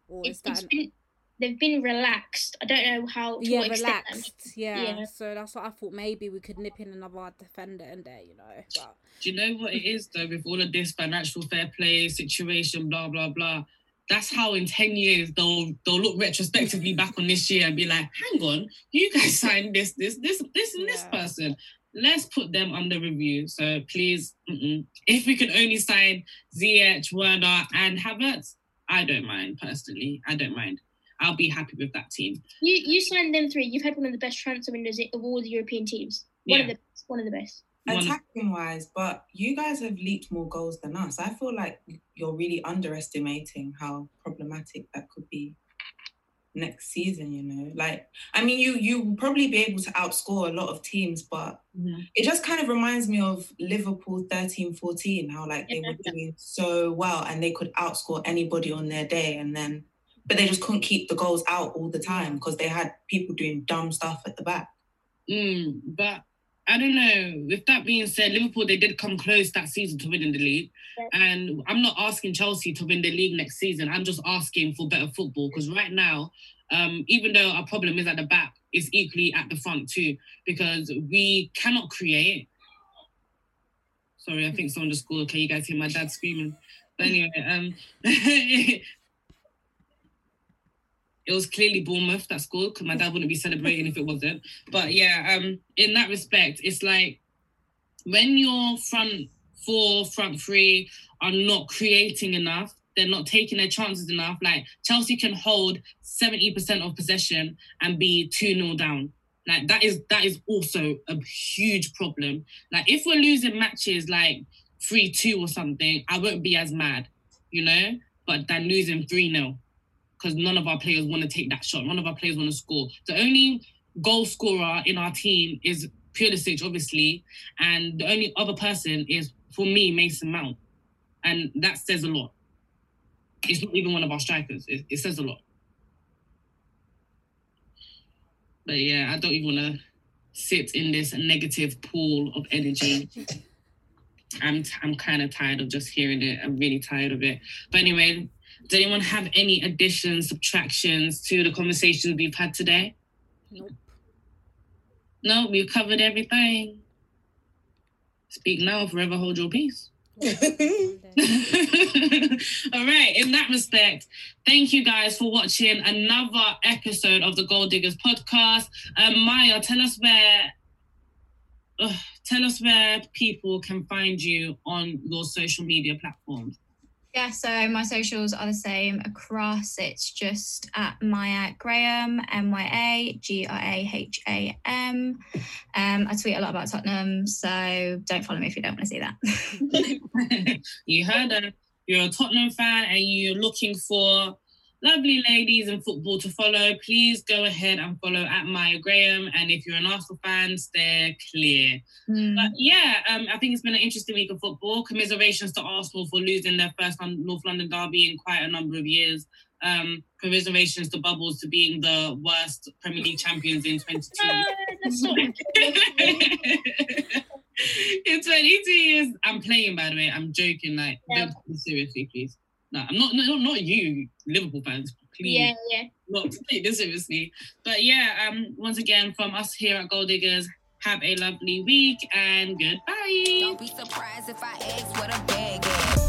or is It's, that an- they've been relaxed. I don't know how. To yeah what extent. relaxed? Yeah. Yeah. so that's what I thought. Maybe we could nip in another defender in there, you know. But Do you know what it is though with all of this financial fair play situation, blah blah blah? That's how in 10 years they'll they'll look retrospectively back on this year and be like, hang on, you guys signed this, this, this, this, and this Yeah. person. Let's put them under review. So please, mm-mm. if we can only sign Ziyech, Werner, and Havertz, I don't mind personally. I don't mind. I'll be happy with that team. You you signed them three. You've had one of the best transfer windows of all the European teams. One of Yeah. the one of the best. Attacking wise, but you guys have leaked more goals than us. I feel like you're really underestimating how problematic that could be. next season. You know, like I mean, you you will probably be able to outscore a lot of teams, but Mhm. it just kind of reminds me of Liverpool 13 14, how like they were doing so well and they could outscore anybody on their day, and then but they just couldn't keep the goals out all the time because they had people doing dumb stuff at the back. Mm, but I don't know. With that being said, Liverpool they did come close that season to winning the league, and I'm not asking Chelsea to win the league next season. I'm just asking for better football because right now, um, even though our problem is at the back, it's equally at the front too because we cannot create. Sorry, I think someone just called. Okay, you guys hear my dad screaming. But anyway, um, it was clearly Bournemouth that scored because my dad wouldn't be celebrating if it wasn't. But yeah, um, in that respect, it's like when your front four, front three are not creating enough, they're not taking their chances enough. Like Chelsea can hold 70% of possession and be 2 0 down. Like that is that is also a huge problem. Like if we're losing matches like 3-2 or something, I won't be as mad, you know? But than losing 3-0 because none of our players want to take that shot. None of our players want to score. The only goal scorer in our team is Pulisic, obviously, and the only other person is for me Mason Mount, and that says a lot. It's not even one of our strikers. It, it says a lot. But yeah, I don't even want to sit in this negative pool of energy. I'm I'm kind of tired of just hearing it. I'm really tired of it. But anyway, does anyone have any additions, subtractions to the conversations we've had today? Nope. No, we've covered everything. Speak now, forever hold your peace. All right, in that respect, thank you guys for watching another episode of the Gold Diggers podcast. Um, Maya, tell us where tell us where people can find you on your social media platforms. Yeah, so my socials are the same across. It's just at Maya Graham, M Y A G R A H A M. Um, I tweet a lot about Tottenham, so don't follow me if you don't want to see that. you heard her. You're a Tottenham fan and you're looking for lovely ladies in football to follow. Please go ahead and follow at Maya Graham. And if you're an Arsenal fan, stay clear. Hmm. But yeah, um, I think it's been an interesting week of football. Commiserations to Arsenal for losing their first North London derby in quite a number of years. Um, commiserations to Bubbles to being the worst Premier League champions in 22 That's not in 22 years. I'm playing, by the way. I'm joking. Like, Yeah. don't take this seriously, please. No, I'm not. No, not you, Liverpool fans. Please, yeah, yeah. not take this seriously. But yeah, um, once again, from us here at Gold Diggers, have a lovely week and goodbye. Don't be surprised if I ask what a bag is.